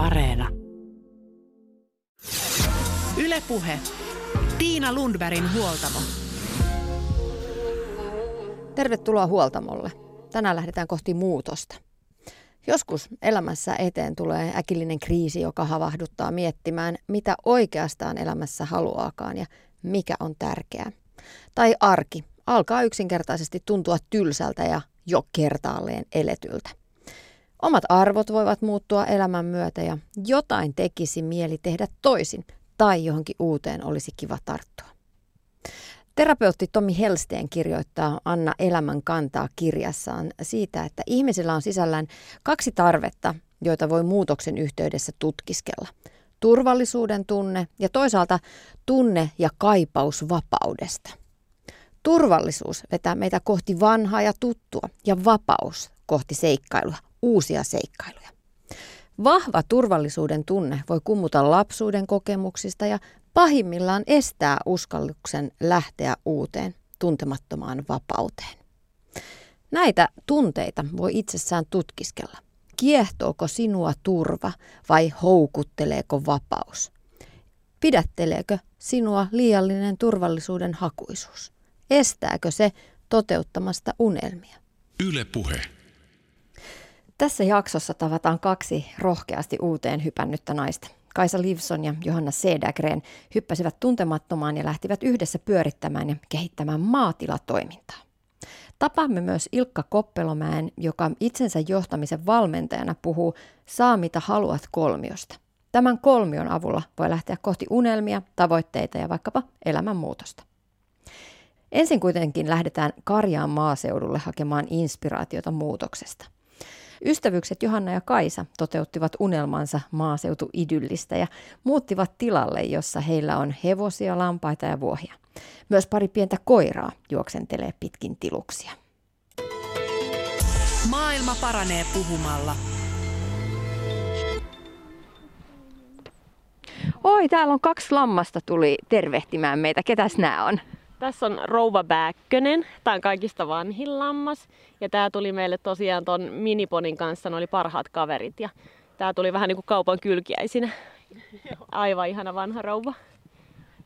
Areena. Ylepuhe. Tiina Lundbergin huoltamo. Tervetuloa huoltamolle. Tänään lähdetään kohti muutosta. Joskus elämässä eteen tulee äkillinen kriisi, joka havahduttaa miettimään, mitä oikeastaan elämässä haluaakaan ja mikä on tärkeää. Tai arki alkaa yksinkertaisesti tuntua tylsältä ja jo kertaalleen eletyltä. Omat arvot voivat muuttua elämän myötä ja jotain tekisi mieli tehdä toisin tai johonkin uuteen olisi kiva tarttua. Terapeutti Tomi Helsteen kirjoittaa Anna elämän kantaa kirjassaan siitä, että ihmisillä on sisällään kaksi tarvetta, joita voi muutoksen yhteydessä tutkiskella. Turvallisuuden tunne ja toisaalta tunne ja kaipaus vapaudesta. Turvallisuus vetää meitä kohti vanhaa ja tuttua ja vapaus kohti seikkailua, uusia seikkailuja. Vahva turvallisuuden tunne voi kummuta lapsuuden kokemuksista ja pahimmillaan estää uskalluksen lähteä uuteen, tuntemattomaan vapauteen. Näitä tunteita voi itsessään tutkiskella. Kiehtooko sinua turva vai houkutteleeko vapaus? Pidätteleekö sinua liiallinen turvallisuuden hakuisuus? Estääkö se toteuttamasta unelmia? Yle puhe. Tässä jaksossa tavataan kaksi rohkeasti uuteen hypännyttä naista. Kaisa Livson ja Johanna Sedagren hyppäsivät tuntemattomaan ja lähtivät yhdessä pyörittämään ja kehittämään maatilatoimintaa. Tapaamme myös Ilkka Koppelomäen, joka itsensä johtamisen valmentajana puhuu Saa mitä haluat kolmiosta. Tämän kolmion avulla voi lähteä kohti unelmia, tavoitteita ja vaikkapa elämänmuutosta. Ensin kuitenkin lähdetään Karjaan maaseudulle hakemaan inspiraatiota muutoksesta – Ystävykset Johanna ja Kaisa toteuttivat unelmansa maaseutuidyllistä ja muuttivat tilalle, jossa heillä on hevosia, lampaita ja vuohia. Myös pari pientä koiraa juoksentelee pitkin tiluksia. Maailma paranee puhumalla. Oi, täällä on kaksi lammasta tuli tervehtimään meitä. Ketäs nämä on? Tässä on rouva Bäkkönen. Tämä on kaikista vanhin lammas. Ja tämä tuli meille tosiaan ton miniponin kanssa. Ne oli parhaat kaverit. Ja tämä tuli vähän niin kuin kaupan kylkiäisinä. Aivan ihana vanha rouva.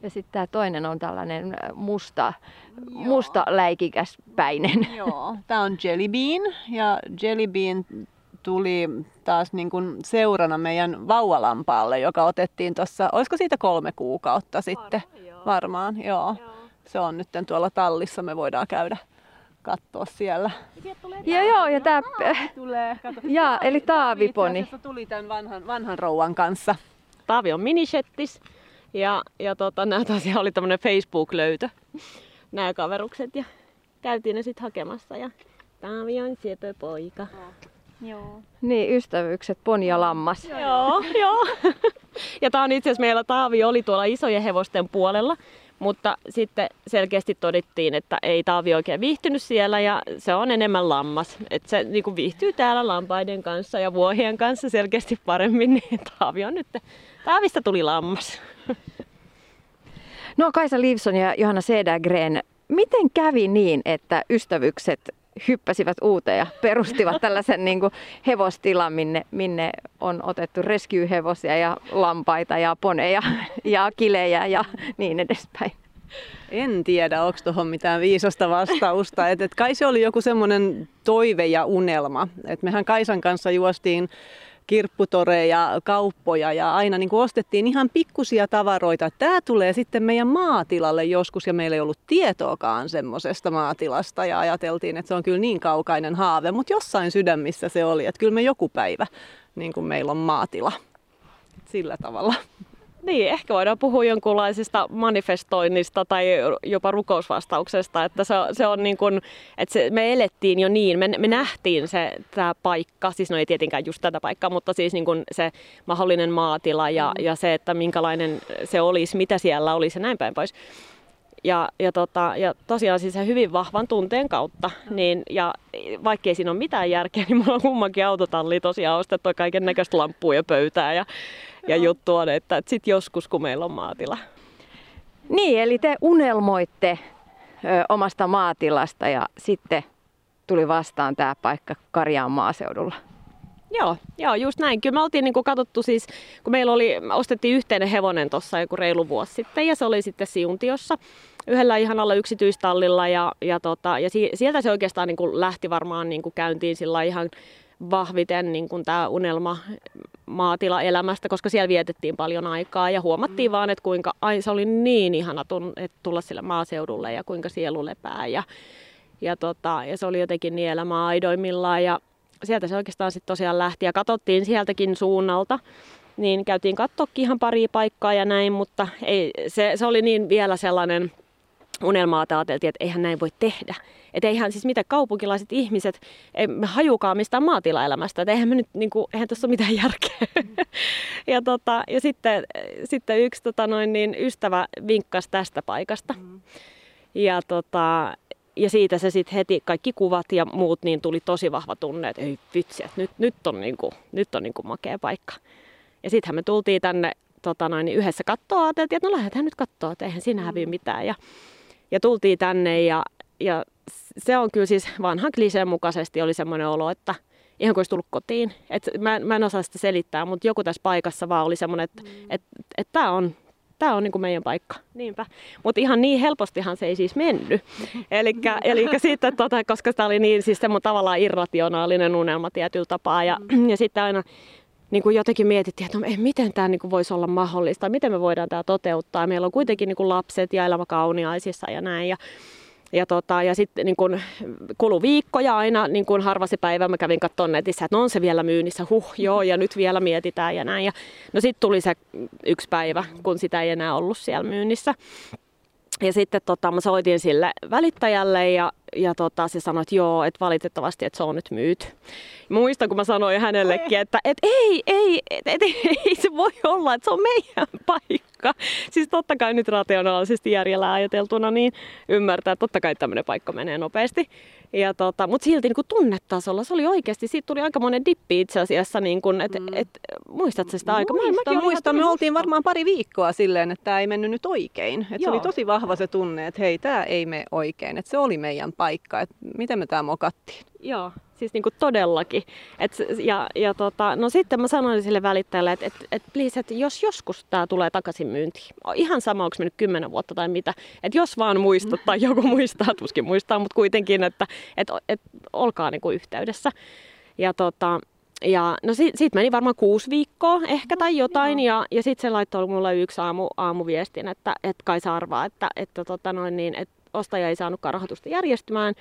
Ja sitten tämä toinen on tällainen äh, musta, musta läikikäs päinen. Joo, tämä on Jelly Bean. Ja Jelly Bean tuli taas niin kuin seurana meidän vauvalampaalle, joka otettiin tuossa, olisiko siitä kolme kuukautta sitten? Varmaan, joo. Varmaan, joo. joo se on nyt tuolla tallissa, me voidaan käydä katsoa siellä. Ja joo, ja tää... tulee, kato. Ja, eli taaviponi. Tuli tämän vanhan, vanhan rouvan kanssa. Taavi on minishettis ja, ja tota, nämä tosiaan oli tämmönen Facebook-löytö, nämä kaverukset ja käytiin ne sitten hakemassa ja Taavi on poika. Joo. Niin, ystävyykset, poni ja lammas. Joo, joo. Ja tää on itse asiassa meillä Taavi oli tuolla isojen hevosten puolella, mutta sitten selkeästi todettiin, että ei Taavi oikein viihtynyt siellä ja se on enemmän lammas. Että se niin kuin viihtyy täällä lampaiden kanssa ja vuohien kanssa selkeästi paremmin, niin Taavi on nyt, Taavista tuli lammas. No Kaisa Livson ja Johanna Sedagren, miten kävi niin, että ystävykset hyppäsivät uuteen ja perustivat tällaisen niin kuin hevostilan, minne, minne on otettu rescue-hevosia ja lampaita ja poneja ja kilejä ja niin edespäin. En tiedä, onko tuohon mitään viisasta vastausta. Et, et kai se oli joku semmoinen toive ja unelma. Et mehän Kaisan kanssa juostiin kirpputoreja, kauppoja ja aina niin kuin ostettiin ihan pikkusia tavaroita. Tämä tulee sitten meidän maatilalle joskus ja meillä ei ollut tietoakaan semmoisesta maatilasta ja ajateltiin, että se on kyllä niin kaukainen haave, mutta jossain sydämissä se oli, että kyllä me joku päivä niin kuin meillä on maatila. Sillä tavalla. Niin, ehkä voidaan puhua jonkunlaisesta manifestoinnista tai jopa rukousvastauksesta, että se, se on niin kuin, että se, me elettiin jo niin, me, me nähtiin se tämä paikka, siis no ei tietenkään just tätä paikkaa, mutta siis niin kuin se mahdollinen maatila ja, mm. ja se, että minkälainen se olisi, mitä siellä olisi ja näin päin pois. Ja, ja, tota, ja tosiaan siis hyvin vahvan tunteen kautta, niin, ja vaikkei siinä ole mitään järkeä, niin mulla on kummankin autotalli tosiaan ostettu kaiken näköistä lamppuja ja pöytää ja ja juttu on, että, että sitten joskus kun meillä on maatila. Niin, eli te unelmoitte ö, omasta maatilasta ja sitten tuli vastaan tämä paikka Karjaan maaseudulla. Joo, joo, just näin. Kyllä me oltiin niin kuin katsottu siis, kun meillä oli, ostettiin yhteinen hevonen tuossa joku reilu vuosi sitten ja se oli sitten Siuntiossa yhdellä ihanalla yksityistallilla ja, ja, tota, ja sieltä se oikeastaan niin kuin lähti varmaan niin kuin käyntiin sillä ihan vahviten niin kuin tämä unelma maatilaelämästä, koska siellä vietettiin paljon aikaa ja huomattiin mm. vaan, että kuinka ai, se oli niin ihana tun, että tulla sille maaseudulle ja kuinka sielu lepää ja, ja, tota, ja se oli jotenkin niin elämä aidoimmillaan ja sieltä se oikeastaan sitten tosiaan lähti ja katsottiin sieltäkin suunnalta. Niin käytiin katsoakin ihan pari paikkaa ja näin, mutta ei, se, se oli niin vielä sellainen unelma, että ajateltiin, että eihän näin voi tehdä. Että eihän siis mitä kaupunkilaiset ihmiset, ei me hajukaan mistään maatilaelämästä, että eihän, me nyt, niin kuin, eihän tässä ole mitään järkeä. ja, tota, ja sitten, sitten yksi tota noin, niin ystävä vinkkasi tästä paikasta. Mm. Ja, tota, ja siitä se sitten heti, kaikki kuvat ja muut, niin tuli tosi vahva tunne, että ei vitsi, että nyt, nyt on, niin kuin, nyt on niin kuin makea paikka. Ja sittenhän me tultiin tänne tota noin, niin yhdessä kattoa, ajateltiin, että no lähdetään nyt katsoa, että eihän siinä häviä mm. mitään. Ja, ja tultiin tänne ja, ja se on kyllä siis vanhan kliseen mukaisesti oli semmoinen olo, että ihan kuin olisi tullut kotiin. Et mä, mä en osaa sitä selittää, mutta joku tässä paikassa vaan oli semmoinen, että mm. et, et tämä on, tää on niinku meidän paikka. Niinpä. Mutta ihan niin helpostihan se ei siis mennyt. Eli sitten, tota, koska tämä oli niin siis semmoinen tavallaan irrationaalinen unelma tietyllä tapaa. Ja, mm. ja sitten aina niin kuin jotenkin mietittiin, että no, ei, miten tämä niin kuin voisi olla mahdollista, miten me voidaan tämä toteuttaa. Meillä on kuitenkin niin kuin lapset ja elämä kauniaisissa ja näin. Ja, ja, tota, ja sitten niin kun kulu viikkoja aina, niin kun harva se päivä mä kävin katsomaan netissä, että no on se vielä myynnissä, huh, joo, ja nyt vielä mietitään ja näin. Ja, no sitten tuli se yksi päivä, kun sitä ei enää ollut siellä myynnissä. Ja sitten tota, mä soitin sille välittäjälle ja, ja tota, se sanoi, että joo, että valitettavasti, että se on nyt myyty. Muistan, kun mä sanoin hänellekin, että et, ei, ei, et, et, ei se voi olla, että se on meidän paikka. Siis totta kai nyt rationaalisesti järjellä ajateltuna niin ymmärtää, että totta kai tämmöinen paikka menee nopeasti. Ja tota, mutta silti niin kuin tunnetasolla se oli oikeasti, siitä tuli aika monen dippi itse asiassa, niin kuin, et, mm. et, muistatko sitä aika? Muistan, muistan. Me oltiin varmaan pari viikkoa silleen, että tämä ei mennyt nyt oikein. Et se oli tosi vahva se tunne, että hei, tämä ei mene oikein. Että se oli meidän paikka, että miten me tämä mokattiin. Joo, siis niin kuin todellakin. Et, ja, ja tota, no sitten mä sanoin sille välittäjälle, että et, et please, et jos joskus tämä tulee takaisin myyntiin, ihan sama onko mennyt kymmenen vuotta tai mitä, että jos vaan muistat tai joku muistaa, tuskin muistaa, mutta kuitenkin, että et, et, olkaa niin kuin yhteydessä. Ja tota, ja no siitä, siitä meni varmaan kuusi viikkoa ehkä tai jotain, ja, ja sitten se laittoi mulle yksi aamu, aamuviestin, että et kai se arvaa, että, että, tota noin niin, että ostaja ei saanutkaan rahoitusta järjestymään,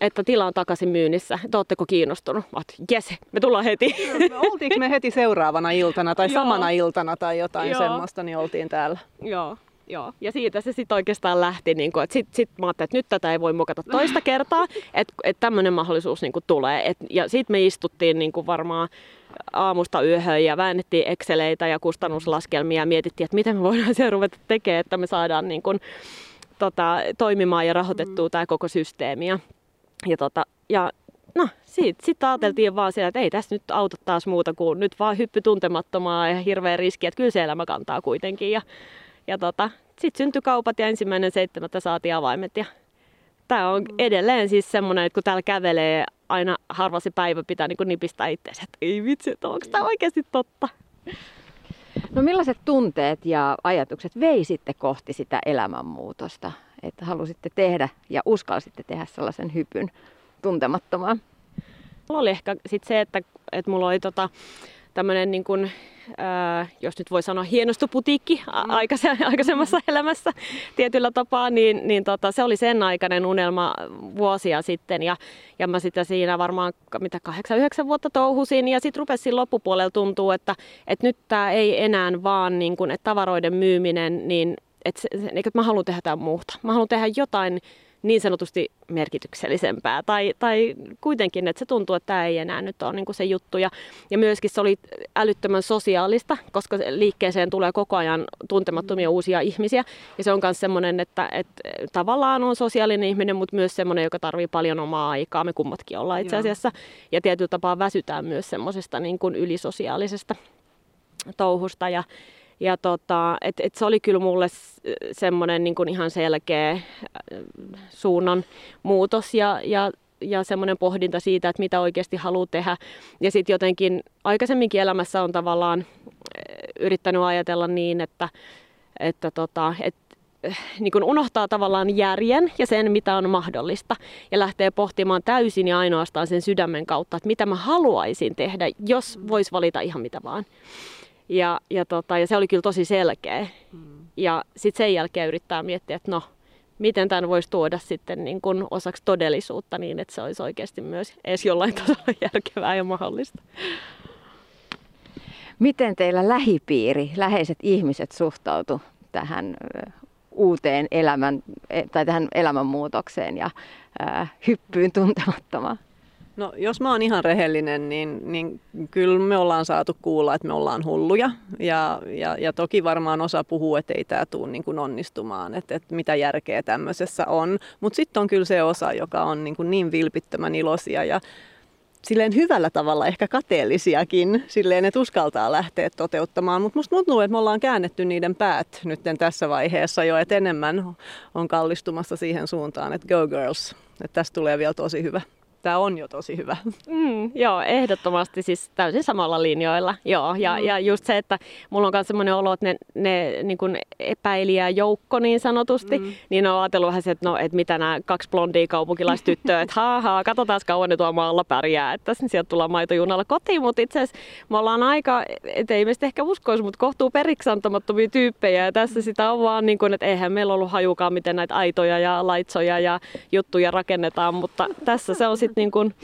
että tila on takaisin myynnissä, että oletteko kiinnostunut? Mä jes, me tullaan heti. Oltiinko me heti seuraavana iltana tai samana iltana tai jotain Joo. semmoista, niin oltiin täällä. Joo. Joo, ja siitä se sitten oikeastaan lähti, niin kun, että sitten sit mä ajattelin, että nyt tätä ei voi mokata toista kertaa, että et tämmöinen mahdollisuus niin tulee. Et, ja sitten me istuttiin niin varmaan aamusta yöhön ja väännettiin Exceleitä ja kustannuslaskelmia ja mietittiin, että miten me voidaan siellä ruveta tekemään, että me saadaan niin kun, tota, toimimaan ja rahoitettua mm. tämä koko systeemi. Ja, ja, tota, ja no, sitten sit ajateltiin vaan siellä, että ei tässä nyt auta taas muuta kuin nyt vaan hyppy tuntemattomaa ja hirveä riski, että kyllä se elämä kantaa kuitenkin. Ja, ja tota, sitten syntyi kaupat ja ensimmäinen seitsemättä saatiin avaimet. Ja tämä on mm. edelleen siis semmoinen, että kun täällä kävelee, aina harva se päivä pitää niin nipistää itseänsä, että ei vitsi, että onko tämä oikeasti totta. No millaiset tunteet ja ajatukset vei sitten kohti sitä elämänmuutosta, että halusitte tehdä ja uskalsitte tehdä sellaisen hypyn tuntemattomaan? Mulla oli ehkä sit se, että, että mulla oli tota, tämmöinen, niin kuin, äh, jos nyt voi sanoa hienostoputiikki mm. aikaisemmassa elämässä tietyllä tapaa, niin, niin tota, se oli sen aikainen unelma vuosia sitten. Ja, ja mä sitä siinä varmaan mitä 8-9 vuotta touhusin ja sitten rupesin loppupuolella tuntuu, että, että nyt tämä ei enää vaan niin kuin, että tavaroiden myyminen, niin että, että mä haluan tehdä jotain muuta. Mä haluan tehdä jotain niin sanotusti merkityksellisempää. Tai, tai kuitenkin, että se tuntuu, että tämä ei enää nyt ole niin kuin se juttu. Ja, ja myöskin se oli älyttömän sosiaalista, koska liikkeeseen tulee koko ajan tuntemattomia mm. uusia ihmisiä. Ja se on myös semmoinen, että, että tavallaan on sosiaalinen ihminen, mutta myös semmoinen, joka tarvii paljon omaa aikaa. Me kummatkin ollaan itse asiassa. Ja tietyllä tapaa väsytään myös semmoisesta niin kuin ylisosiaalisesta touhusta. Ja, ja tota, et, et se oli kyllä mulle semmoinen niin ihan selkeä äh, suunnan muutos ja, ja ja semmoinen pohdinta siitä, että mitä oikeasti haluaa tehdä. Ja sitten jotenkin aikaisemminkin elämässä on tavallaan eh, yrittänyt ajatella niin, että, että tota, et, eh, niin kuin unohtaa tavallaan järjen ja sen, mitä on mahdollista, ja lähtee pohtimaan täysin ja ainoastaan sen sydämen kautta, että mitä mä haluaisin tehdä, jos vois valita ihan mitä vaan. Ja, ja, tota, ja se oli kyllä tosi selkeä. Ja sitten sen jälkeen yrittää miettiä, että no, miten tämän voisi tuoda sitten niin kuin osaksi todellisuutta niin, että se olisi oikeasti myös edes jollain tasolla järkevää ja mahdollista. Miten teillä lähipiiri, läheiset ihmiset suhtautu tähän uuteen elämän, e, tai tähän elämänmuutokseen ja ää, hyppyyn tuntemattomaan? No jos mä oon ihan rehellinen, niin, niin kyllä me ollaan saatu kuulla, että me ollaan hulluja. Ja, ja, ja toki varmaan osa puhuu, että ei tämä tule niin kuin onnistumaan, että, että mitä järkeä tämmöisessä on. Mutta sitten on kyllä se osa, joka on niin, kuin niin vilpittömän iloisia ja silleen hyvällä tavalla ehkä kateellisiakin, silleen, että uskaltaa lähteä toteuttamaan. Mutta musta tuntuu, että me ollaan käännetty niiden päät nyt tässä vaiheessa jo, että enemmän on kallistumassa siihen suuntaan, että go girls, että tästä tulee vielä tosi hyvä tämä on jo tosi hyvä. Mm, joo, ehdottomasti siis täysin samalla linjoilla. Joo, ja, mm. ja just se, että mulla on myös semmoinen olo, että ne, ne niin kuin epäilijä joukko niin sanotusti, mm. niin on ajatellut vähän se, että no, että mitä nämä kaksi blondia kaupunkilaistyttöä, että haa, katsotaan kauan ne tuolla maalla pärjää, että sieltä tullaan maitojunalla kotiin, mutta itse asiassa me ollaan aika, et ei meistä ehkä uskoisi, mutta kohtuu periksantamattomia tyyppejä, ja tässä sitä on vaan niin kuin, että eihän meillä ollut hajukaan, miten näitä aitoja ja laitsoja ja juttuja rakennetaan, mutta tässä se on sitten niin kuin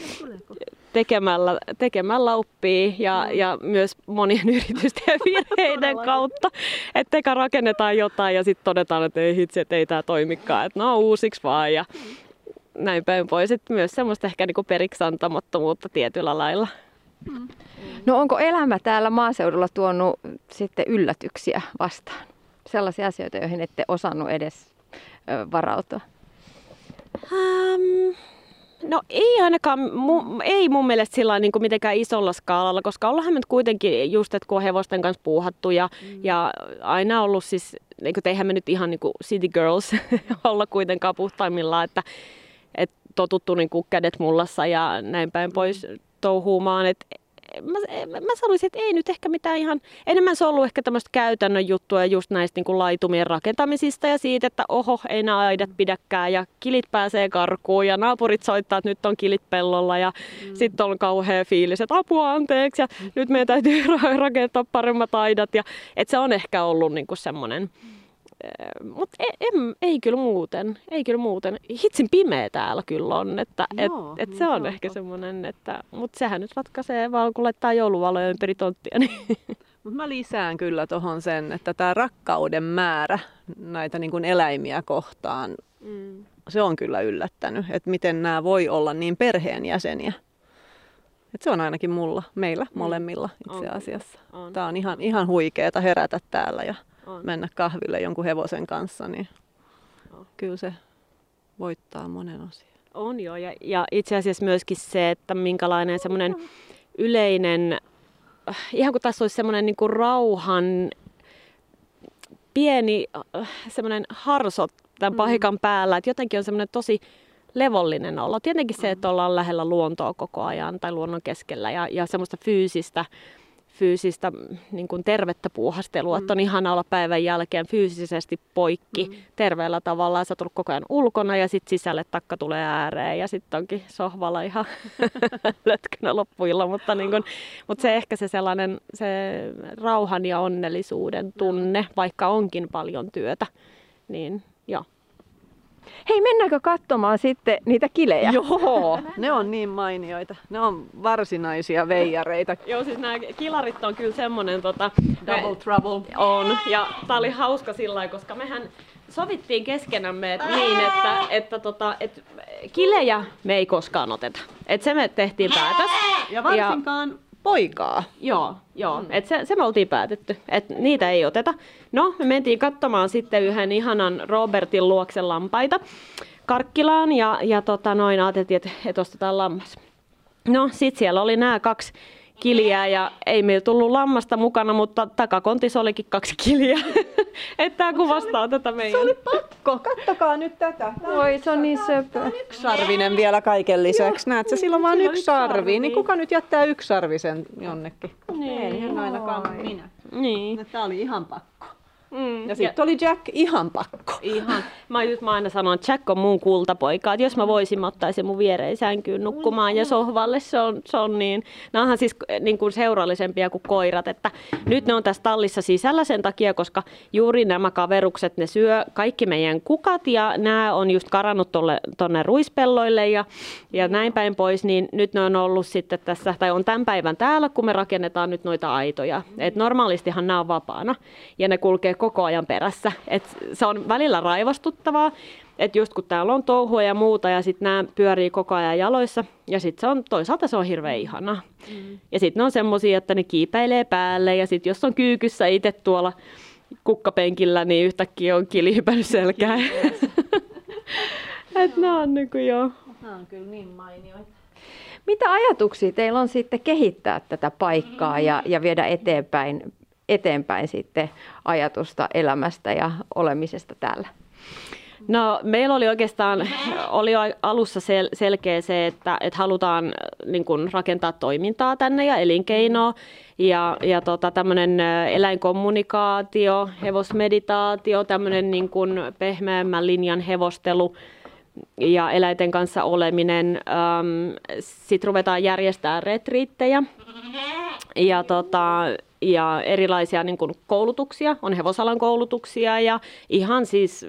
tekemällä, tekemällä oppii ja, ja myös monien yritysten virheiden kautta. Että eka rakennetaan jotain ja sitten todetaan, että ei hitsi, että ei tämä toimikaan, että no uusiksi vaan ja näin päin pois. Että myös semmoista ehkä niinku periksantamattomuutta tietyllä lailla. No onko elämä täällä maaseudulla tuonut sitten yllätyksiä vastaan? Sellaisia asioita, joihin ette osannut edes varautua? Um, No ei ainakaan, mu, ei mun mielestä sillä niin kuin mitenkään isolla skaalalla, koska ollaan nyt kuitenkin just, että kun on hevosten kanssa puuhattu ja, mm. ja aina ollut siis, niin kuin, eihän me nyt ihan niin kuin city girls olla kuitenkaan puhtaimmillaan, että, että totuttu niin kuin kädet mullassa ja näin päin pois mm. touhuumaan, että mä, mä sanoisin, että ei nyt ehkä mitään ihan, enemmän se on ollut ehkä tämmöistä käytännön juttua just näistä niin kuin laitumien rakentamisista ja siitä, että oho, ei nämä aidat pidäkään ja kilit pääsee karkuun ja naapurit soittaa, että nyt on kilit pellolla ja mm. sitten on kauhea fiilis, että apua anteeksi ja mm. nyt meidän täytyy rakentaa paremmat aidat ja että se on ehkä ollut niin kuin semmoinen, mm mutta ei, ei kyllä muuten, ei kyllä muuten. Hitsin pimeä täällä kyllä on, että Joo, et, et se on ehkä semmoinen, että, mutta sehän nyt ratkaisee vaan kun laittaa jouluvaloja ympäri tonttia. Niin. Mutta mä lisään kyllä tuohon sen, että tämä rakkauden määrä näitä niin eläimiä kohtaan, mm. se on kyllä yllättänyt, että miten nämä voi olla niin perheenjäseniä. Et se on ainakin mulla, meillä mm. molemmilla itse asiassa. On. Tämä on ihan, ihan huikeeta herätä täällä ja on. mennä kahville jonkun hevosen kanssa, niin on. kyllä se voittaa monen asian. On joo, ja, ja itse asiassa myöskin se, että minkälainen semmoinen yleinen, ihan kuin tässä olisi semmoinen niin kuin rauhan pieni äh, semmoinen harsot tämän mm. pahikan päällä, että jotenkin on semmoinen tosi levollinen olo. Tietenkin se, että ollaan lähellä luontoa koko ajan tai luonnon keskellä ja, ja semmoista fyysistä fyysistä niin kuin tervettä puuhastelua, mm. että on ihana olla päivän jälkeen fyysisesti poikki mm. terveellä tavalla sä oot koko ajan ulkona ja sitten sisälle takka tulee ääreen ja sitten onkin sohvalla ihan lötkönä loppuilla, mutta, niin kuin, mutta se ehkä se sellainen se rauhan ja onnellisuuden tunne, vaikka onkin paljon työtä, niin joo. Hei, mennäänkö katsomaan sitten niitä kilejä? Joo, ne on niin mainioita. Ne on varsinaisia veijareita. Joo, siis nämä kilarit on kyllä semmonen tota... Double me, trouble. On, ja tää oli hauska sillä koska mehän sovittiin keskenämme että niin, että, että tota, et kilejä me ei koskaan oteta. Et se me tehtiin päätös. Ja varsinkaan ja, poikaa. Joo, joo. Mm. Et se, se me oltiin päätetty, että niitä ei oteta. No, me mentiin katsomaan sitten yhden ihanan Robertin luokse lampaita Karkkilaan ja, ja tota, noin ajateltiin, että et ostetaan lammas. No, sit siellä oli nämä kaksi kiliä ja ei meillä tullut lammasta mukana, mutta takakontissa olikin kaksi kiliä. että tämä kuvastaa tätä meidän. Se oli pakko, kattokaa nyt tätä. Oi, se on niin söpö. Yksarvinen vielä kaiken lisäksi. Näet sä, sillä on vain yksi yksi sarvi. Niin kuka nyt jättää yksarvisen jonnekin? Niin. En ainakaan minä. Niin. Tämä oli ihan pakko. Mm. Ja sitten oli Jack ihan pakko. Ihan. Mä, just, mä aina sanon, että Jack on mun kultapoika. Että jos mä voisin, mä ottaisin mun viereen sänkyyn nukkumaan ja sohvalle. Se on, se on niin. Nämä onhan siis niin kuin seurallisempia kuin koirat. Että nyt ne on tässä tallissa sisällä sen takia, koska juuri nämä kaverukset, ne syö kaikki meidän kukat ja nämä on just karannut tuonne ruispelloille ja, ja näin päin pois. Niin nyt ne on ollut sitten tässä, tai on tämän päivän täällä, kun me rakennetaan nyt noita aitoja. Et normaalistihan nämä on vapaana ja ne kulkee koko ajan perässä. Et se on välillä raivostuttavaa, että just kun täällä on touhua ja muuta ja sitten nämä pyörii koko ajan jaloissa ja sitten se on, toisaalta se on hirveän ihanaa. Mm. Ja sitten ne on semmoisia, että ne kiipeilee päälle ja sitten jos on kyykyssä itse tuolla kukkapenkillä, niin yhtäkkiä on kili hypännyt selkään. että nämä on niin kuin joo. Nämä on kyllä niin mainioita. Mitä ajatuksia teillä on sitten kehittää tätä paikkaa ja, ja viedä eteenpäin, eteenpäin sitten ajatusta elämästä ja olemisesta täällä? No meillä oli oikeastaan oli alussa sel- selkeä se, että, että halutaan niin kun, rakentaa toimintaa tänne ja elinkeinoa. Ja, ja tota, tämmöinen eläinkommunikaatio, hevosmeditaatio, tämmöinen niin pehmeämmän linjan hevostelu ja eläinten kanssa oleminen. Sitten ruvetaan järjestämään retriittejä ja, tota, ja erilaisia niin kuin koulutuksia, on hevosalan koulutuksia ja ihan siis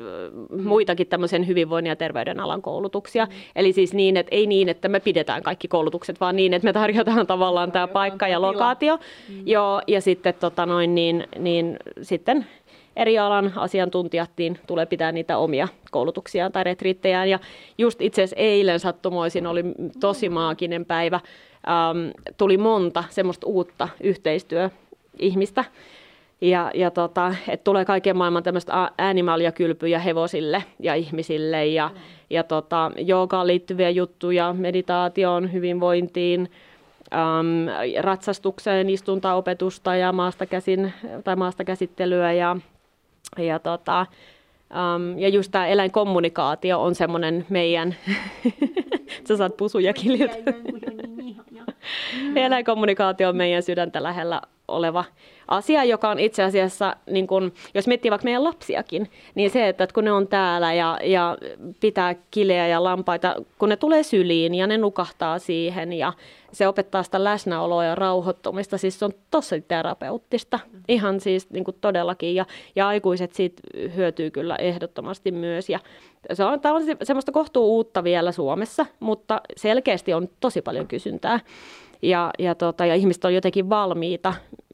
muitakin tämmöisen hyvinvoinnin ja terveyden alan koulutuksia. Mm. Eli siis niin, että ei niin, että me pidetään kaikki koulutukset, vaan niin, että me tarjotaan tavallaan tämä paikka ja lokaatio. Mm. Joo, ja sitten, tota noin, niin, niin, sitten eri alan asiantuntijat niin tulee pitää niitä omia koulutuksiaan tai retriittejään. Ja just itse asiassa eilen sattumoisin oli tosi maaginen päivä. Ähm, tuli monta semmoista uutta yhteistyöihmistä. Ja, ja tota, että tulee kaiken maailman tämmöistä äänimaaljakylpyjä hevosille ja ihmisille ja, ja tota, joogaan liittyviä juttuja, meditaatioon, hyvinvointiin, äm, ratsastukseen, istuntaopetusta ja maasta, käsin, tai maasta käsittelyä ja, ja tota, Um, ja just tämä eläinkommunikaatio on semmoinen meidän, sä saat pusuja kiljut. eläinkommunikaatio on meidän sydäntä lähellä oleva asia, joka on itse asiassa, niin kun, jos miettii vaikka meidän lapsiakin, niin se, että kun ne on täällä ja, ja pitää kileä ja lampaita, kun ne tulee syliin ja ne nukahtaa siihen ja se opettaa sitä läsnäoloa ja rauhoittumista, siis se on tosi terapeuttista, ihan siis niin todellakin, ja, ja aikuiset siitä hyötyy kyllä ehdottomasti myös, ja se on, tämä on semmoista kohtuu uutta vielä Suomessa, mutta selkeästi on tosi paljon kysyntää, ja, ja, tota, ja ihmiset on jotenkin valmiita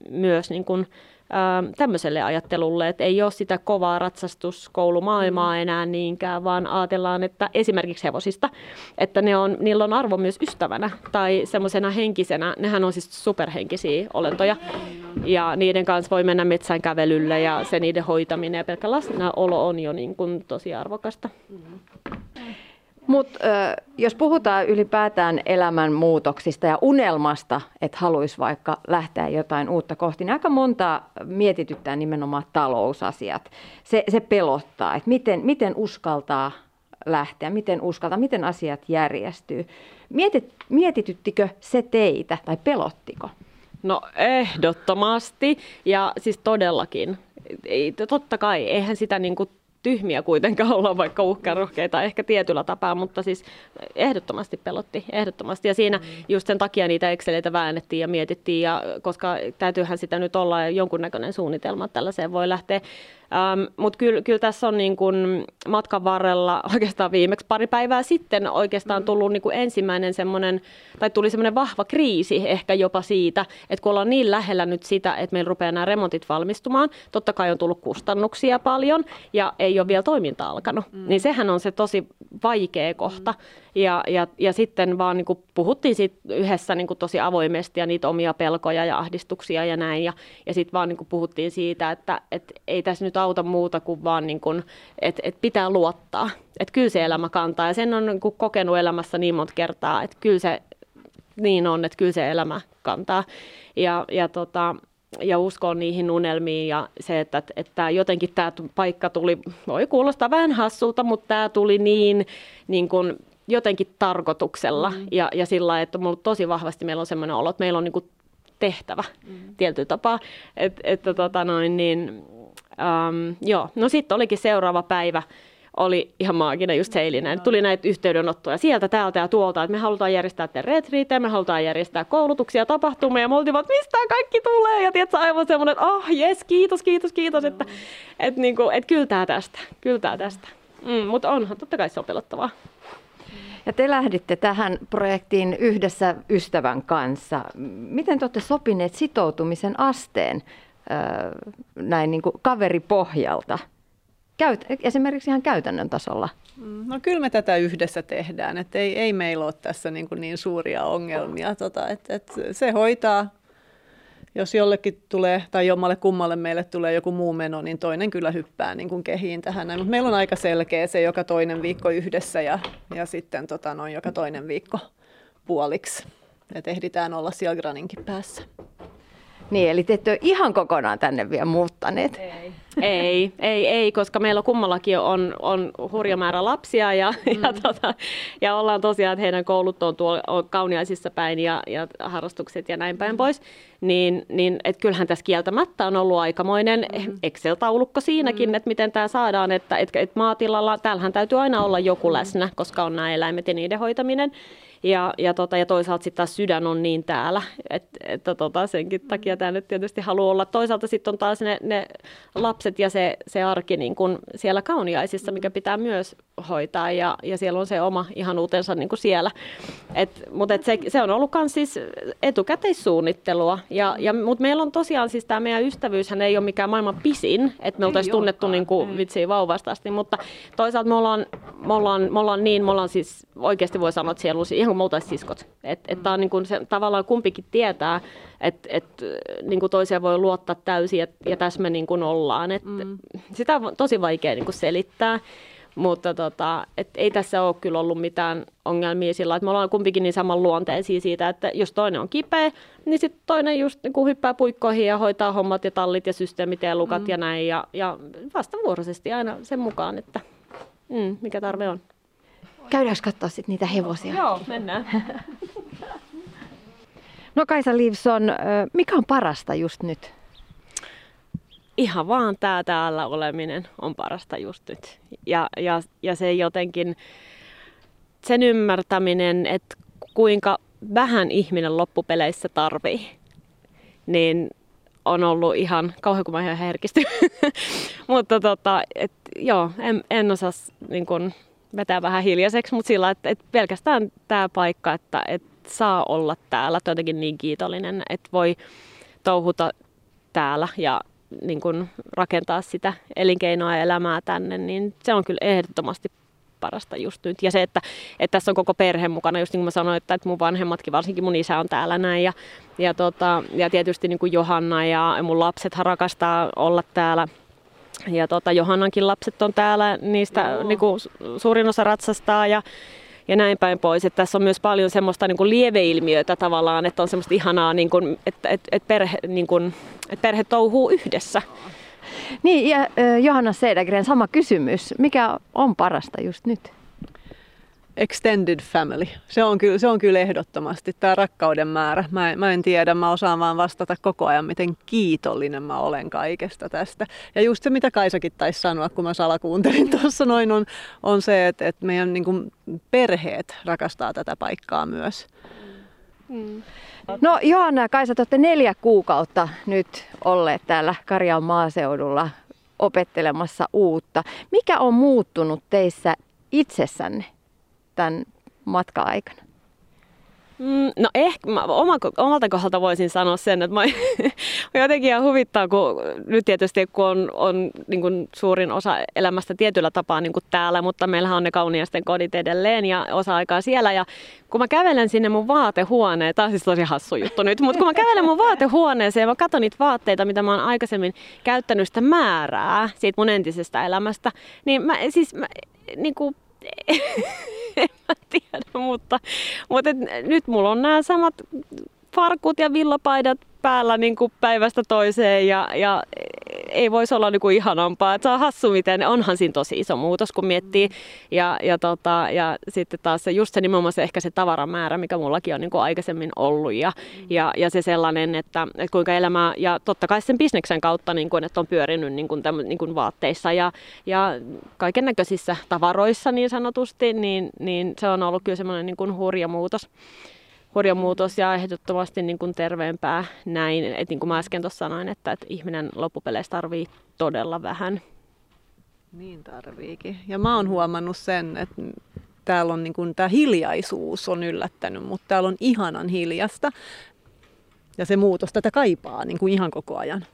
myös niin kuin, ää, tämmöiselle ajattelulle, että ei ole sitä kovaa ratsastuskoulumaailmaa enää niinkään, vaan ajatellaan, että esimerkiksi hevosista, että ne on, niillä on arvo myös ystävänä tai semmoisena henkisenä, nehän on siis superhenkisiä olentoja. Ja niiden kanssa voi mennä metsän kävelylle ja se niiden hoitaminen ja pelkkä läsnäolo on jo niin kuin tosi arvokasta. Mutta jos puhutaan ylipäätään elämän muutoksista ja unelmasta, että haluaisi vaikka lähteä jotain uutta kohti, niin aika monta mietityttää nimenomaan talousasiat. Se, se pelottaa, että miten, miten uskaltaa lähteä, miten uskaltaa, miten asiat järjestyy. Mietit, mietityttikö se teitä tai pelottiko? No ehdottomasti ja siis todellakin. Ei, totta kai, eihän sitä niin kuin tyhmiä kuitenkaan olla, vaikka uhkarohkeita ehkä tietyllä tapaa, mutta siis ehdottomasti pelotti, ehdottomasti. Ja siinä mm. just sen takia niitä Exceleitä väännettiin ja mietittiin, ja koska täytyyhän sitä nyt olla jonkunnäköinen suunnitelma, että tällaiseen voi lähteä. Ähm, Mutta kyllä, kyllä tässä on niin kun matkan varrella oikeastaan viimeksi pari päivää sitten oikeastaan tullut niin kuin ensimmäinen semmoinen, tai tuli semmoinen vahva kriisi ehkä jopa siitä, että kun ollaan niin lähellä nyt sitä, että meillä rupeaa nämä remontit valmistumaan, totta kai on tullut kustannuksia paljon ja ei ole vielä toiminta alkanut, mm. niin sehän on se tosi vaikea kohta. Mm. Ja, ja, ja sitten vaan niin kuin puhuttiin siitä yhdessä niin kuin tosi avoimesti ja niitä omia pelkoja ja ahdistuksia ja näin. Ja, ja sitten vaan niin kuin puhuttiin siitä, että et ei tässä nyt auta muuta kuin vaan, niin kuin, että et pitää luottaa. Että kyllä se elämä kantaa. Ja sen on niin kuin kokenut elämässä niin monta kertaa, että kyllä se niin on, että kyllä se elämä kantaa. Ja, ja tota, ja uskon niihin unelmiin ja se, että, että jotenkin tämä paikka tuli, voi kuulostaa vähän hassulta, mutta tämä tuli niin, niin kuin jotenkin tarkoituksella mm. ja, ja sillä että mulla tosi vahvasti meillä on sellainen olo, että meillä on niin kuin tehtävä mm. tietyllä tapaa, Et, että tota noin, niin, um, joo. No sitten olikin seuraava päivä, oli ihan maaginen just seilinen. Tuli näitä yhteydenottoja sieltä, täältä ja tuolta, että me halutaan järjestää te retriitejä, me halutaan järjestää koulutuksia, tapahtumia, ja me oltiin että mistä kaikki tulee, ja tiedätkö, aivan semmoinen, että oh jes, kiitos, kiitos, kiitos, että et, niinku, et kyltää tästä, kyltää tästä. Mm, mutta onhan totta kai sopelottavaa. Ja te lähditte tähän projektiin yhdessä ystävän kanssa. Miten te olette sopineet sitoutumisen asteen näin niin kuin kaveripohjalta? Käyt, esimerkiksi ihan käytännön tasolla. Mm, no kyllä me tätä yhdessä tehdään, että ei, ei meillä ole tässä niin, kuin niin suuria ongelmia. Tota, et, et se hoitaa jos jollekin tulee tai jommalle kummalle meille tulee joku muu meno, niin toinen kyllä hyppää niin kuin kehiin tähän. Mutta meillä on aika selkeä se joka toinen viikko yhdessä ja, ja sitten tota, noin joka toinen viikko puoliksi. Että ehditään olla siellä Graninkin päässä. Niin, eli te ette ole ihan kokonaan tänne vielä muuttaneet. Ei, ei, ei, ei koska meillä kummallakin on, on hurja määrä lapsia ja, mm. ja, tota, ja ollaan tosiaan, että heidän koulut on tuolla on kauniaisissa päin ja, ja harrastukset ja näin päin pois. Niin, niin että kyllähän tässä kieltämättä on ollut aikamoinen mm. Excel-taulukko siinäkin, mm. että miten tämä saadaan, että että että maatilalla, täällähän täytyy aina olla joku läsnä, koska on nämä eläimet ja niiden hoitaminen. Ja, ja, tota, ja toisaalta sitten taas sydän on niin täällä, että, että tota, senkin takia tämä nyt tietysti haluaa olla. Toisaalta sitten on taas ne, ne lapset ja se, se arki niin kun siellä kauniaisissa, mikä pitää myös hoitaa ja, ja siellä on se oma ihanuutensa niin kuin siellä. Et, mutta et se, se on ollut myös siis etukäteissuunnittelua, ja, ja, mutta meillä on tosiaan siis tämä meidän ystävyyshän ei ole mikään maailman pisin, että me oltaisiin tunnettu niin kuin vitsiin vauvasta asti, mutta toisaalta me ollaan, me ollaan, me ollaan niin, me ollaan siis oikeasti voi sanoa, että siellä on ihan kuin me siskot. Että et, mm. niin kuin se, tavallaan kumpikin tietää, että et, niin kuin toisia voi luottaa täysin ja, ja tässä me niin kuin ollaan. Et, mm. Sitä on tosi vaikea niin kuin selittää. Mutta tota, et ei tässä ole kyllä ollut mitään ongelmia sillä, että me ollaan kumpikin niin saman luonteisia siitä, että jos toinen on kipeä, niin sitten toinen just niin kuin hyppää puikkoihin ja hoitaa hommat ja tallit ja systeemit ja lukat mm. ja näin. Ja, ja vastavuoroisesti aina sen mukaan, että mm, mikä tarve on. Käydäänkö katsoa sitten niitä hevosia? Joo, mennään. no Kaisa Livson, mikä on parasta just nyt? Ihan vaan tämä täällä oleminen on parasta just nyt. Ja, ja, ja se jotenkin, sen ymmärtäminen, että kuinka vähän ihminen loppupeleissä tarvii, niin on ollut ihan, kauhean kun mä ihan herkisty. mutta tota, et, joo, en, en osaa niin kun, vetää vähän hiljaiseksi, mutta sillä, että et pelkästään tämä paikka, että et saa olla täällä, jotenkin niin kiitollinen, että voi touhuta täällä ja niin kuin rakentaa sitä elinkeinoa ja elämää tänne, niin se on kyllä ehdottomasti parasta just nyt. Ja se, että, että tässä on koko perhe mukana, just niin kuin mä sanoin, että, että mun vanhemmatkin, varsinkin mun isä on täällä näin. Ja, ja, tota, ja tietysti niin kuin Johanna ja mun lapset rakastaa olla täällä. Ja tota, Johannankin lapset on täällä, niistä niin kuin, suurin osa ratsastaa ja, ja näin päin pois. Että tässä on myös paljon semmoista niin kuin lieveilmiötä tavallaan, että on semmoista ihanaa, niin kuin, että, että, että, perhe, niin kuin, että perhe touhuu yhdessä. Niin, ja Johanna Sedagren, sama kysymys. Mikä on parasta just nyt? Extended family. Se on kyllä, se on kyllä ehdottomasti tämä rakkauden määrä. Mä, en, mä en tiedä, mä osaan vaan vastata koko ajan, miten kiitollinen mä olen kaikesta tästä. Ja just se, mitä Kaisakin taisi sanoa, kun mä salakuuntelin tuossa noin, on, on se, että, että meidän niin kuin, perheet rakastaa tätä paikkaa myös. Mm. No Johanna ja Kaisa, te olette neljä kuukautta nyt olleet täällä Karjan maaseudulla opettelemassa uutta. Mikä on muuttunut teissä itsessänne tämän matka-aikana? Mm, no ehkä mä omalta kohdalta voisin sanoa sen, että mä, jotenkin ihan huvittaa, kun nyt tietysti kun on, on niin kuin suurin osa elämästä tietyllä tapaa niin kuin täällä, mutta meillähän on ne kauniasten kodit edelleen ja osa aikaa siellä. Ja kun mä kävelen sinne mun vaatehuoneen, tämä on siis tosi hassu juttu nyt, mutta kun mä kävelen mun vaatehuoneeseen ja mä katson niitä vaatteita, mitä mä oon aikaisemmin käyttänyt sitä määrää siitä mun entisestä elämästä, niin mä siis mä, niin kuin, en mä tiedä, mutta, mutta et, nyt mulla on nämä samat farkut ja villapaidat päällä niin kuin päivästä toiseen ja, ja ei voisi olla niin kuin ihanampaa. Et se on hassu, miten onhan siinä tosi iso muutos, kun miettii. Ja, ja, tota, ja sitten taas se, just se nimenomaan se, ehkä se tavaramäärä, mikä mullakin on niin kuin aikaisemmin ollut. Ja, ja, ja se sellainen, että, että kuinka elämää, ja totta kai sen bisneksen kautta, niin kuin, että on pyörinyt niin kuin, tämmö, niin kuin vaatteissa ja, ja kaiken näköisissä tavaroissa niin sanotusti, niin, niin se on ollut kyllä semmoinen niin kuin hurja muutos hurja muutos ja ehdottomasti niin kuin terveempää näin. Et niin kuin mä äsken tuossa sanoin, että, että ihminen loppupeleissä tarvii todella vähän. Niin tarviikin. Ja mä oon huomannut sen, että täällä on niin kuin, tämä hiljaisuus on yllättänyt, mutta täällä on ihanan hiljasta. Ja se muutos tätä kaipaa niin kuin ihan koko ajan.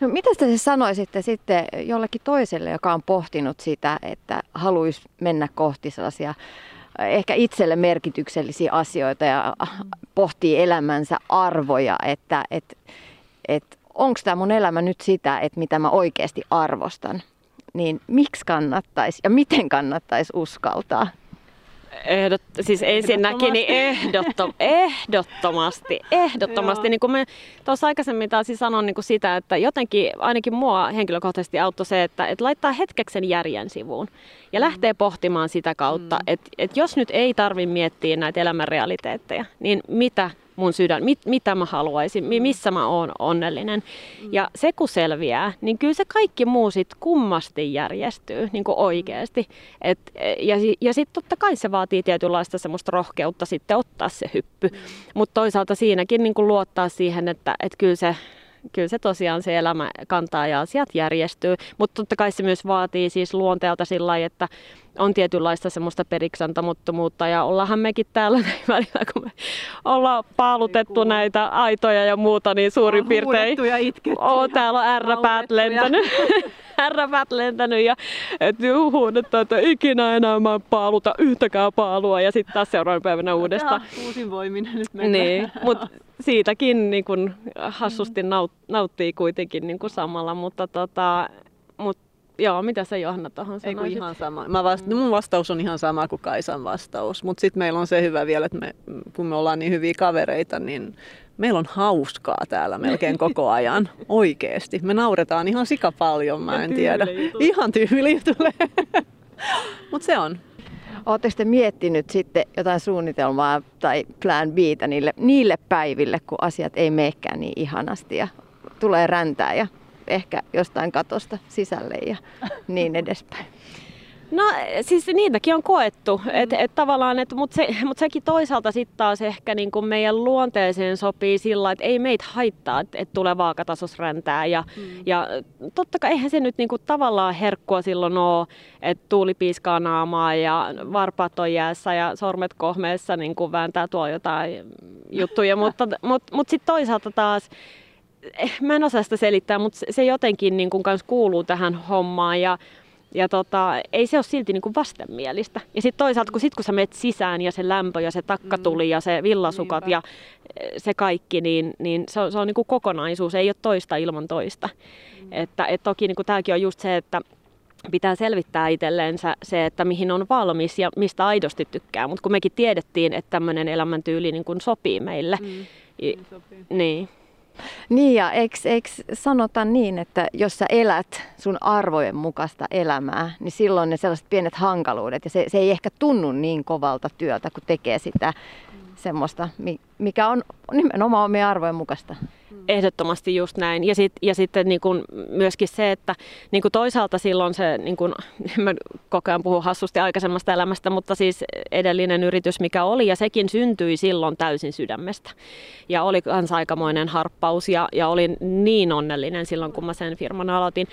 No, mitä te sanoisitte sitten jollekin toiselle, joka on pohtinut sitä, että haluaisi mennä kohti sellaisia ehkä itselle merkityksellisiä asioita ja pohtii elämänsä arvoja, että et, et, onko tämä mun elämä nyt sitä, että mitä mä oikeasti arvostan, niin miksi kannattaisi ja miten kannattaisi uskaltaa? Ehdot, siis ensinnäkin niin ehdottom, ehdottomasti, ehdottomasti. niin kuin me tuossa aikaisemmin taas sanoin niin kuin sitä, että jotenkin ainakin mua henkilökohtaisesti auttoi se, että, että laittaa hetkeksen järjen sivuun ja mm. lähtee pohtimaan sitä kautta, mm. että, että jos nyt ei tarvi miettiä näitä elämän realiteetteja, niin mitä mun sydän, mit, mitä mä haluaisin, missä mä oon onnellinen. Mm. Ja se kun selviää, niin kyllä se kaikki muu sitten kummasti järjestyy niin kuin oikeasti. Et, ja ja sitten totta kai se vaatii tietynlaista semmoista rohkeutta sitten ottaa se hyppy. Mm. Mutta toisaalta siinäkin niin kuin luottaa siihen, että et kyllä se kyllä se tosiaan se elämä kantaa ja asiat järjestyy. Mutta totta kai se myös vaatii siis luonteelta sillä lailla, että on tietynlaista semmoista periksantamuttomuutta ja ollaanhan mekin täällä näin välillä, kun me ollaan paalutettu näitä aitoja ja muuta, niin suurin piirtein ja itketty. Oo, täällä on ärräpäät lentänyt. ärräpäät lentänyt ja et huudettu, että ikinä enää mä paaluta yhtäkään paalua ja sitten taas seuraavan päivänä uudestaan. uusin voimin nyt mennään. Niin, mutta siitäkin niin kun, hassusti naut, nauttii kuitenkin niin kun samalla, mutta tota, mut, Joo, mitä sä Johanna tuohon sanoisit? Ei ihan sama. Mä vasta- mm. Mun vastaus on ihan sama kuin Kaisan vastaus. Mutta sitten meillä on se hyvä vielä, että me, kun me ollaan niin hyviä kavereita, niin meillä on hauskaa täällä melkein koko ajan. Oikeesti. Me nauretaan ihan sika paljon, mä en tiedä. Ihan tyyliin tulee. Mutta se on. Oletteko sitten miettinyt sitten jotain suunnitelmaa tai plan B niille, niille päiville, kun asiat ei meekään niin ihanasti ja tulee räntää ja ehkä jostain katosta sisälle ja niin edespäin. No siis niitäkin on koettu, mm. et, et tavallaan, et, mutta se, mut sekin toisaalta sitten taas ehkä niinku meidän luonteeseen sopii sillä, että ei meitä haittaa, että et tulee vaakatasosräntää ja, mm. ja totta kai eihän se nyt niinku tavallaan herkkua silloin ole, että tuuli piiskaa naamaa ja varpaat on jäässä ja sormet kohmeessa niinku vääntää tuo jotain juttuja, mutta mut, mut sitten toisaalta taas mä en osaa sitä selittää, mutta se jotenkin niin kuin kuuluu tähän hommaan ja ja tota, ei se ole silti niin kuin vastenmielistä. Ja sitten toisaalta, kun, sit, kun sä menet sisään ja se lämpö ja se takkatuli mm. ja se villasukat Niinpä. ja eh, se kaikki, niin, niin se on, se on niin kuin kokonaisuus, ei ole toista ilman toista. Mm. Että et toki niin kuin tämäkin on just se, että pitää selvittää itselleensä se, että mihin on valmis ja mistä aidosti tykkää. Mutta kun mekin tiedettiin, että tämmöinen elämäntyyli niin kuin sopii meille. Mm, niin, sopii. niin. Niin ja eikö, eikö sanota niin, että jos sä elät sun arvojen mukaista elämää, niin silloin ne sellaiset pienet hankaluudet ja se, se ei ehkä tunnu niin kovalta työltä, kun tekee sitä semmoista, mikä on nimenomaan omien arvojen mukaista. Ehdottomasti just näin. Ja, sit, ja sitten niin kun myöskin se, että niin kun toisaalta silloin se, niin kun, mä koko ajan puhun hassusti aikaisemmasta elämästä, mutta siis edellinen yritys mikä oli, ja sekin syntyi silloin täysin sydämestä. Ja oli kans aikamoinen harppaus, ja, ja olin niin onnellinen silloin, kun mä sen firman aloitin.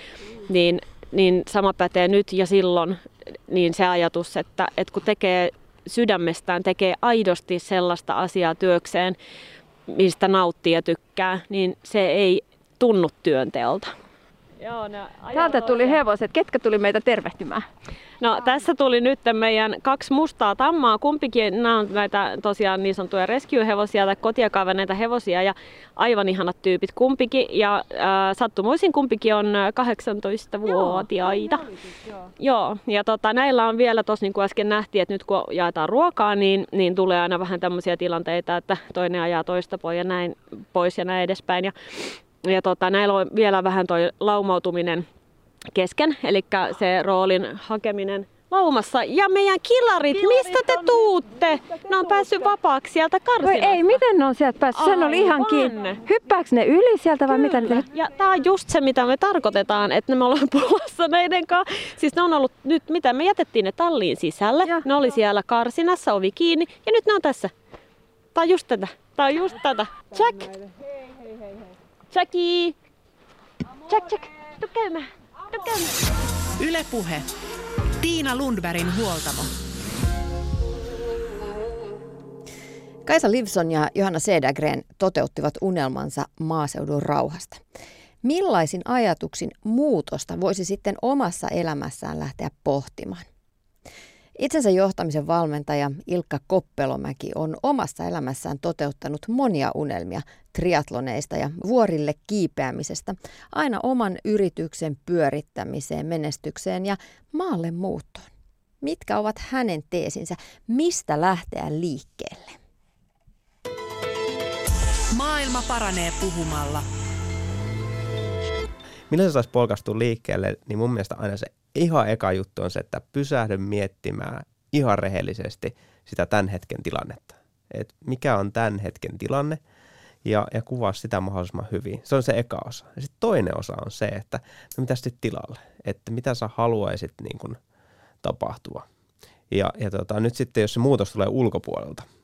Niin, niin sama pätee nyt ja silloin, niin se ajatus, että, että kun tekee sydämestään, tekee aidosti sellaista asiaa työkseen, mistä nauttii ja tykkää, niin se ei tunnu työnteolta. Joo, ne Täältä tuli hevoset. Ketkä tuli meitä tervehtimään? No tässä tuli nyt meidän kaksi mustaa tammaa. Kumpikin, nämä on näitä tosiaan niin sanottuja rescue-hevosia tai kotia kaivaneita hevosia ja aivan ihanat tyypit kumpikin. Ja äh, sattumoisin kumpikin on 18-vuotiaita. Joo, joo. joo, ja tota, näillä on vielä tosi niin kuin äsken nähtiin, että nyt kun jaetaan ruokaa, niin, niin tulee aina vähän tämmöisiä tilanteita, että toinen ajaa toista pois ja näin, pois ja näin edespäin. Ja, ja tota, näillä on vielä vähän toi laumautuminen kesken, eli se roolin hakeminen laumassa. Ja meidän kilarit, kilarit mistä te tuutte? Ne on päässyt vapaaksi sieltä karsinasta. ei, miten ne on sieltä päässyt? Sehän oli ihan kiinni. Hyppääkö ne yli sieltä vai Kyllä. mitä ne Ja tää on just se, mitä me tarkoitetaan, että me ollaan pulassa näiden kanssa. Siis ne on ollut nyt, mitä me jätettiin ne talliin sisälle. Ja. Ne oli siellä karsinassa, ovi kiinni ja nyt ne on tässä. Tää on just tätä. Tää on just tätä. Jack! Hei, hei, hei, Jackie! Jack, Jack! Tuu käymään. Tuu käymään. Yle Puhe. Tiina Lundbergin huoltamo. Kaisa Livson ja Johanna Sedagren toteuttivat unelmansa maaseudun rauhasta. Millaisin ajatuksin muutosta voisi sitten omassa elämässään lähteä pohtimaan? Itsensä johtamisen valmentaja Ilkka Koppelomäki on omassa elämässään toteuttanut monia unelmia triatloneista ja vuorille kiipeämisestä, aina oman yrityksen pyörittämiseen, menestykseen ja maalle muuttoon. Mitkä ovat hänen teesinsä? Mistä lähteä liikkeelle? Maailma paranee puhumalla. Millä se saisi polkastua liikkeelle, niin mun mielestä aina se ihan eka juttu on se, että pysähdy miettimään ihan rehellisesti sitä tämän hetken tilannetta. Et mikä on tämän hetken tilanne ja, ja kuvaa sitä mahdollisimman hyvin. Se on se eka osa. Ja sitten toinen osa on se, että no mitä sitten tilalle, että mitä sä haluaisit niin kun, tapahtua. Ja, ja tota, nyt sitten, jos se muutos tulee ulkopuolelta –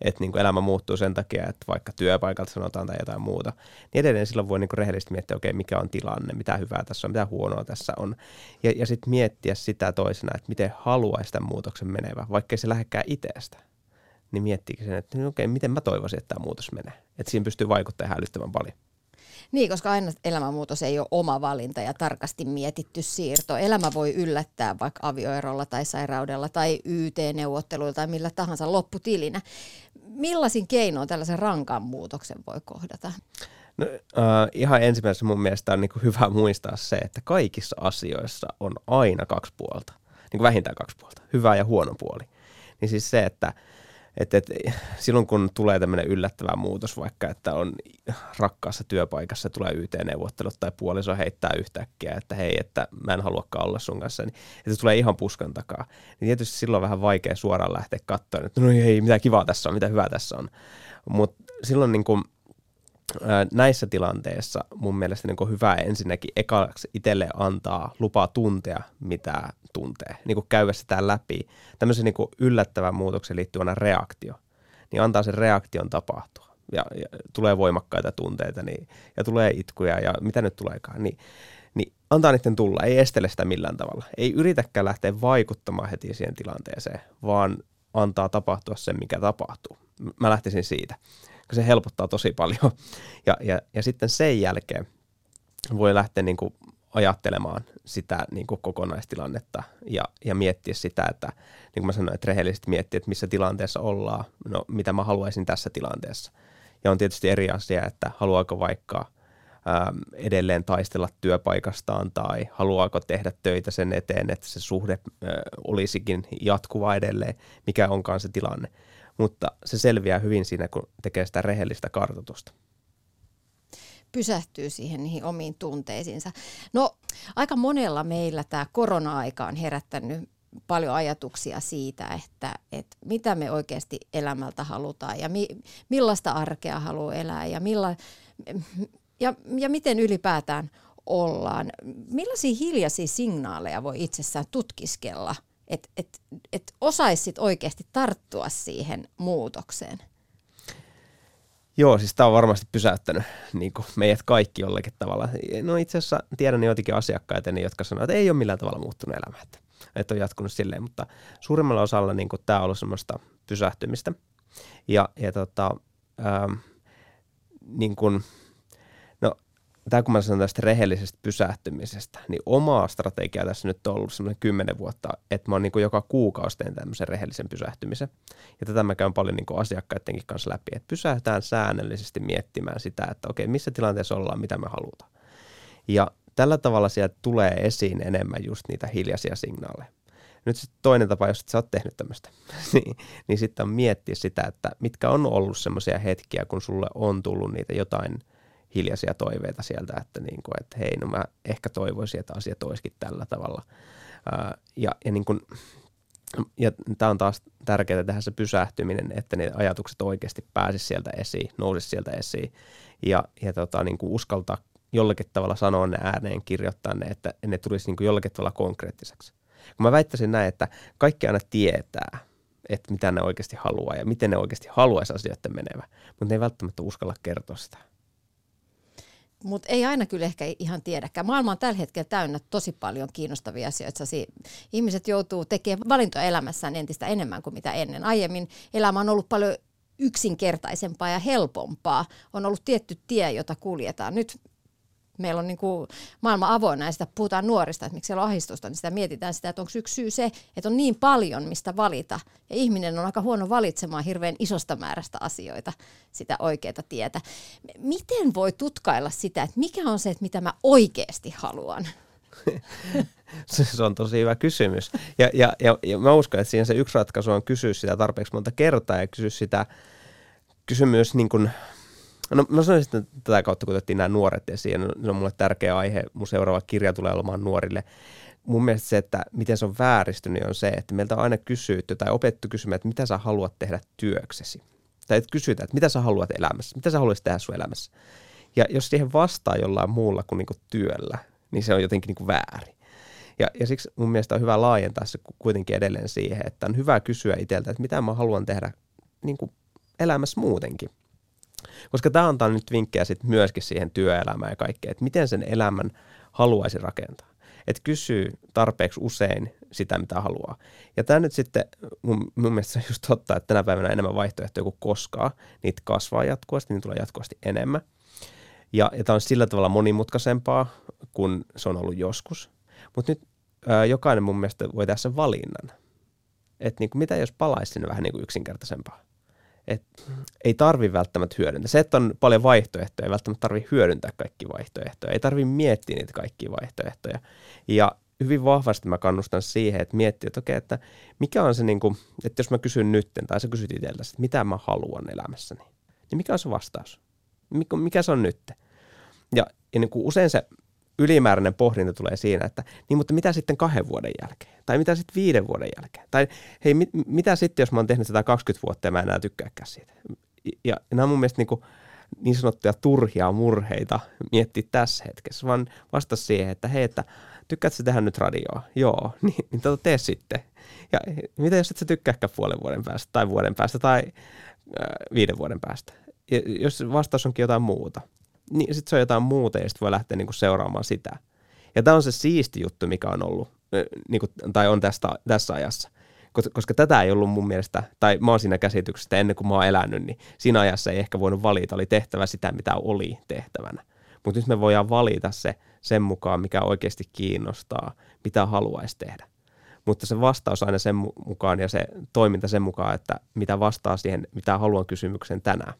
että niin kuin elämä muuttuu sen takia, että vaikka työpaikalta sanotaan tai jotain muuta, niin edelleen silloin voi niin kuin rehellisesti miettiä, okei, okay, mikä on tilanne, mitä hyvää tässä on, mitä huonoa tässä on. Ja, ja sitten miettiä sitä toisena, että miten haluaisi tämän muutoksen menevä, vaikka se lähdekään itsestä. Niin miettiikin sen, että no okei, okay, miten mä toivoisin, että tämä muutos menee. Että siinä pystyy vaikuttamaan hälyttävän paljon. Niin, koska aina elämänmuutos ei ole oma valinta ja tarkasti mietitty siirto. Elämä voi yllättää vaikka avioerolla tai sairaudella tai YT-neuvotteluilla tai millä tahansa lopputilinä. Millaisin keinoin tällaisen rankan muutoksen voi kohdata? No, äh, ihan ensimmäisenä mun mielestä on niin hyvä muistaa se, että kaikissa asioissa on aina kaksi puolta. Niin vähintään kaksi puolta. Hyvä ja huono puoli. Niin siis se, että et, et, silloin kun tulee tämmöinen yllättävä muutos, vaikka että on rakkaassa työpaikassa, tulee YT-neuvottelut tai puoliso heittää yhtäkkiä, että hei, että mä en haluakaan olla sun kanssa, niin että se tulee ihan puskan takaa. Niin tietysti silloin on vähän vaikea suoraan lähteä katsomaan, että no hei, mitä kivaa tässä on, mitä hyvää tässä on. Mutta silloin niin kuin, näissä tilanteissa mun mielestä niin hyvä ensinnäkin ekaksi itselle antaa lupaa tuntea, mitä tuntee. Niin kuin käydä sitä läpi. Tämmöisen niin yllättävän muutoksen liittyvänä reaktio. Niin antaa sen reaktion tapahtua. Ja, ja tulee voimakkaita tunteita niin, ja tulee itkuja ja mitä nyt tuleekaan. Niin, niin antaa niiden tulla, ei estele sitä millään tavalla. Ei yritäkään lähteä vaikuttamaan heti siihen tilanteeseen, vaan antaa tapahtua sen, mikä tapahtuu. Mä lähtisin siitä se helpottaa tosi paljon. Ja, ja, ja sitten sen jälkeen voi lähteä niin kuin ajattelemaan sitä niin kuin kokonaistilannetta ja, ja miettiä sitä, että niin kuin mä sanoin, että rehellisesti miettiä, että missä tilanteessa ollaan, no mitä mä haluaisin tässä tilanteessa. Ja on tietysti eri asia, että haluaako vaikka äm, edelleen taistella työpaikastaan tai haluaako tehdä töitä sen eteen, että se suhde äh, olisikin jatkuva edelleen, mikä onkaan se tilanne mutta se selviää hyvin siinä, kun tekee sitä rehellistä kartoitusta pysähtyy siihen niihin omiin tunteisiinsa. No aika monella meillä tämä korona-aika on herättänyt paljon ajatuksia siitä, että, että mitä me oikeasti elämältä halutaan ja mi, millaista arkea haluaa elää ja, milla, ja, ja miten ylipäätään ollaan. Millaisia hiljaisia signaaleja voi itsessään tutkiskella – että et, et osaisit oikeasti tarttua siihen muutokseen? Joo, siis tämä on varmasti pysäyttänyt niin meidät kaikki jollakin tavalla. No itse asiassa tiedän joitakin asiakkaita, jotka sanoo, että ei ole millään tavalla muuttunut elämä. Että, että on jatkunut silleen, mutta suurimmalla osalla niin tämä on ollut semmoista pysähtymistä. Ja, ja tota, ähm, niin kuin, tämä kun mä sanon tästä rehellisestä pysähtymisestä, niin oma strategia tässä nyt on ollut semmoinen kymmenen vuotta, että mä oon niin joka kuukausi teen tämmöisen rehellisen pysähtymisen. Ja tätä mä käyn paljon niin asiakkaidenkin kanssa läpi, että pysähtään säännöllisesti miettimään sitä, että okei, missä tilanteessa ollaan, mitä me halutaan. Ja tällä tavalla sieltä tulee esiin enemmän just niitä hiljaisia signaaleja. Nyt sitten toinen tapa, jos sä oot tehnyt tämmöistä, niin, niin sitten on miettiä sitä, että mitkä on ollut semmoisia hetkiä, kun sulle on tullut niitä jotain hiljaisia toiveita sieltä, että, niin kuin, että hei, no mä ehkä toivoisin, että asiat olisikin tällä tavalla. Ää, ja, ja, niin kuin, ja tämä on taas tärkeää tehdä se pysähtyminen, että ne ajatukset oikeasti pääsisi sieltä esiin, nousisi sieltä esiin ja, ja tota, niin kuin uskaltaa jollakin tavalla sanoa ne ääneen, kirjoittaa ne, että ne tulisi niin kuin jollakin tavalla konkreettiseksi. Kun mä väittäisin näin, että kaikki aina tietää, että mitä ne oikeasti haluaa ja miten ne oikeasti haluaisi asioiden menevä, mutta ne ei välttämättä uskalla kertoa sitä. Mutta ei aina kyllä ehkä ihan tiedäkään. Maailma on tällä hetkellä täynnä tosi paljon kiinnostavia asioita. Ihmiset joutuu tekemään valintoja elämässään entistä enemmän kuin mitä ennen. Aiemmin elämä on ollut paljon yksinkertaisempaa ja helpompaa. On ollut tietty tie, jota kuljetaan. Nyt meillä on niin kuin maailma avoinna ja sitä puhutaan nuorista, että miksi siellä on ahdistusta, niin sitä mietitään sitä, että onko yksi syy se, että on niin paljon, mistä valita. Ja ihminen on aika huono valitsemaan hirveän isosta määrästä asioita, sitä oikeaa tietä. Miten voi tutkailla sitä, että mikä on se, että mitä mä oikeasti haluan? se on tosi hyvä kysymys. Ja, ja, ja, ja mä uskon, että siinä se yksi ratkaisu on kysyä sitä tarpeeksi monta kertaa ja kysyä sitä, kysyä myös niin kuin, No mä sanoisin, että tätä kautta kun otettiin nämä nuoret esiin, se on mulle tärkeä aihe. Mun seuraava kirja tulee olemaan nuorille. Mun mielestä se, että miten se on vääristynyt, on se, että meiltä on aina kysytty tai opettu kysymään, että mitä sä haluat tehdä työksesi. Tai että kysytään, että mitä sä haluat elämässä, mitä sä haluaisit tehdä sun elämässä. Ja jos siihen vastaa jollain muulla kuin niinku työllä, niin se on jotenkin niinku väärin. Ja, ja siksi mun mielestä on hyvä laajentaa se kuitenkin edelleen siihen, että on hyvä kysyä itseltä, että mitä mä haluan tehdä niin kuin elämässä muutenkin. Koska tämä antaa nyt vinkkejä sitten myöskin siihen työelämään ja kaikkeen, että miten sen elämän haluaisi rakentaa. Että kysyy tarpeeksi usein sitä, mitä haluaa. Ja tämä nyt sitten, mun, mun mielestä on just totta, että tänä päivänä enemmän vaihtoehtoja kuin koskaan. Niitä kasvaa jatkuvasti, niin tulee jatkuvasti enemmän. Ja, ja tämä on sillä tavalla monimutkaisempaa kuin se on ollut joskus. Mutta nyt ää, jokainen mun mielestä voi tehdä sen valinnan. Että niin mitä jos palaisi sinne vähän niin kuin yksinkertaisempaa että ei tarvi välttämättä hyödyntää. Se, että on paljon vaihtoehtoja, ei välttämättä tarvi hyödyntää kaikki vaihtoehtoja. Ei tarvi miettiä niitä kaikkia vaihtoehtoja. Ja hyvin vahvasti mä kannustan siihen, että miettiä, että okei, että mikä on se, niin kuin, että jos mä kysyn nytten, tai sä kysyt itseltäsi, että mitä mä haluan elämässäni, niin mikä on se vastaus? Mikä se on nyt? Ja, ja niin kuin usein se ylimääräinen pohdinta tulee siinä, että niin mutta mitä sitten kahden vuoden jälkeen? Tai mitä sitten viiden vuoden jälkeen? Tai hei, mit, mitä sitten, jos mä oon tehnyt sitä 20 vuotta ja mä enää tykkääkään siitä? Ja, ja nämä on mun mielestä niin, kuin niin sanottuja turhia murheita miettiä tässä hetkessä, vaan vasta siihen, että hei, että tykkäätkö tehdä nyt radioa? Joo, niin, niin tota tee sitten. Ja mitä jos et sä tykkääkään puolen vuoden päästä tai vuoden päästä tai äh, viiden vuoden päästä? Ja jos vastaus onkin jotain muuta, niin sitten se on jotain muuta ja sitten voi lähteä niinku seuraamaan sitä. Ja tämä on se siisti juttu, mikä on ollut, niinku, tai on tästä, tässä ajassa. Koska, tätä ei ollut mun mielestä, tai mä oon siinä käsityksestä ennen kuin mä oon elänyt, niin siinä ajassa ei ehkä voinut valita, oli tehtävä sitä, mitä oli tehtävänä. Mutta nyt me voidaan valita se sen mukaan, mikä oikeasti kiinnostaa, mitä haluaisi tehdä. Mutta se vastaus aina sen mukaan ja se toiminta sen mukaan, että mitä vastaa siihen, mitä haluan kysymyksen tänään.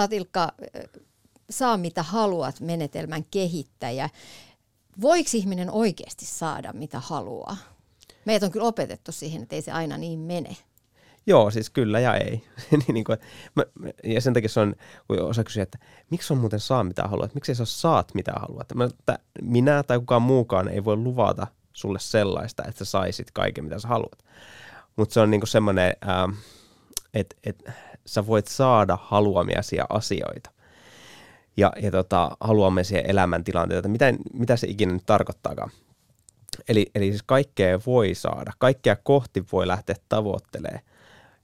Oot Ilkka, saa mitä haluat menetelmän kehittäjä. Voiko ihminen oikeasti saada mitä haluaa? Meitä on kyllä opetettu siihen, että ei se aina niin mene. Joo, siis kyllä ja ei. Niin, niin kuin, mä, ja sen takia se on, kun osa kysyä, että miksi on muuten saa mitä haluat, miksi sä saat mitä haluat. Mä, että minä tai kukaan muukaan ei voi luvata sulle sellaista, että sä saisit kaiken mitä sä haluat. Mutta se on niin semmoinen, että et, sä voit saada haluamiasi asioita ja, ja tota, haluamisia elämäntilanteita, mitä, mitä se ikinä nyt tarkoittaakaan. Eli, eli siis kaikkea voi saada, kaikkea kohti voi lähteä tavoittelemaan.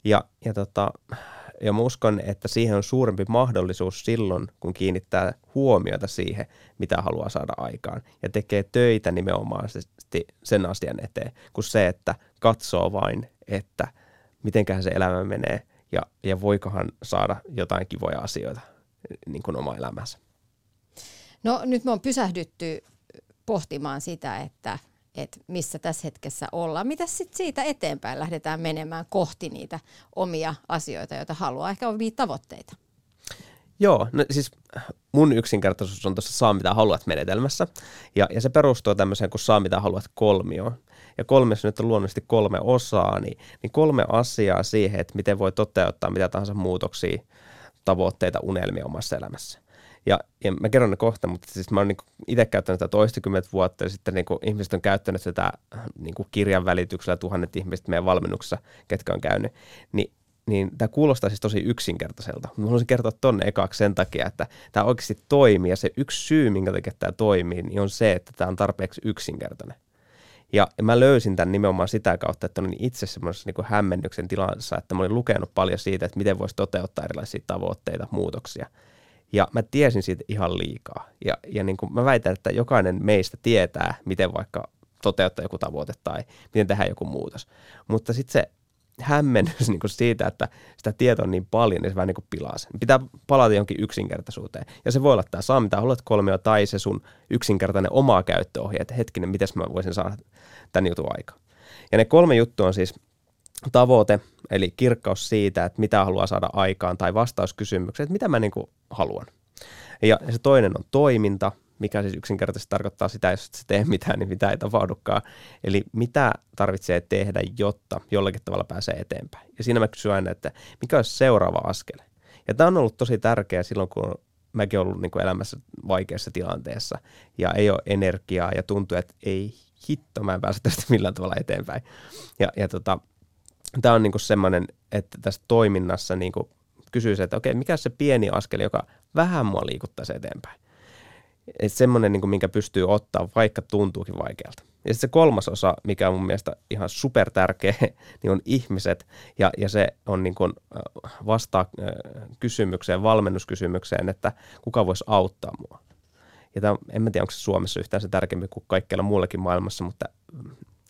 Ja, ja, tota, ja mä uskon, että siihen on suurempi mahdollisuus silloin, kun kiinnittää huomiota siihen, mitä haluaa saada aikaan. Ja tekee töitä nimenomaan sen asian eteen, kuin se, että katsoo vain, että mitenköhän se elämä menee ja, ja voikohan saada jotain kivoja asioita niin kuin oma elämänsä. No nyt me on pysähdytty pohtimaan sitä, että, että missä tässä hetkessä ollaan. Mitä sitten siitä eteenpäin lähdetään menemään kohti niitä omia asioita, joita haluaa, ehkä omia tavoitteita? Joo, no siis mun yksinkertaisuus on tuossa saa mitä haluat menetelmässä. Ja, ja se perustuu tämmöiseen kuin saa mitä haluat kolmioon. Ja kolmessa nyt on luonnollisesti kolme osaa, niin, niin kolme asiaa siihen, että miten voi toteuttaa mitä tahansa muutoksia, tavoitteita, unelmia omassa elämässä. Ja, ja mä kerron ne kohta, mutta siis mä oon niin itse käyttänyt tätä toistakymmentä vuotta ja sitten niin ihmiset on käyttänyt tätä niin kirjan välityksellä, tuhannet ihmiset meidän valmennuksessa, ketkä on käynyt. Niin niin tämä kuulostaa siis tosi yksinkertaiselta. Mä haluaisin kertoa tonne ekaksi sen takia, että tämä oikeasti toimii ja se yksi syy, minkä takia tämä toimii, niin on se, että tämä on tarpeeksi yksinkertainen. Ja, mä löysin tämän nimenomaan sitä kautta, että olin itse semmoisessa niin hämmennyksen tilassa, että mä olin lukenut paljon siitä, että miten voisi toteuttaa erilaisia tavoitteita, muutoksia. Ja mä tiesin siitä ihan liikaa. Ja, ja niin kuin mä väitän, että jokainen meistä tietää, miten vaikka toteuttaa joku tavoite tai miten tehdä joku muutos. Mutta sitten se hämmennys niin kuin siitä, että sitä tietoa on niin paljon, niin se vähän niin kuin pilaa sen. Pitää palata jonkin yksinkertaisuuteen. Ja se voi olla tämä saa mitä haluat kolmio tai se sun yksinkertainen oma käyttöohje, että hetkinen, miten mä voisin saada tämän jutun aikaan. Ja ne kolme juttua on siis tavoite, eli kirkkaus siitä, että mitä haluaa saada aikaan, tai vastaus kysymykseen, että mitä mä niin haluan. Ja se toinen on toiminta, mikä siis yksinkertaisesti tarkoittaa sitä, jos et tee mitään, niin mitä ei tapahdukaan. Eli mitä tarvitsee tehdä, jotta jollakin tavalla pääsee eteenpäin. Ja siinä mä kysyn aina, että mikä olisi seuraava askel. Ja tämä on ollut tosi tärkeää silloin, kun mäkin ollut niin kuin elämässä vaikeassa tilanteessa ja ei ole energiaa ja tuntuu, että ei hitto, mä en pääse tästä millään tavalla eteenpäin. Ja, ja tota, tämä on niin kuin semmoinen, että tässä toiminnassa niin kuin kysyisi, että okei, mikä se pieni askel, joka vähän mua liikuttaisi eteenpäin. Että semmoinen, niin kuin, minkä pystyy ottaa, vaikka tuntuukin vaikealta. Ja sitten se kolmas osa, mikä on mun mielestä ihan super tärkeä, niin on ihmiset. Ja, ja se on niin kuin vastaa kysymykseen, valmennuskysymykseen, että kuka voisi auttaa mua. Ja tämä, en mä tiedä, onko se Suomessa yhtään se tärkeämpi kuin kaikkialla muullakin maailmassa, mutta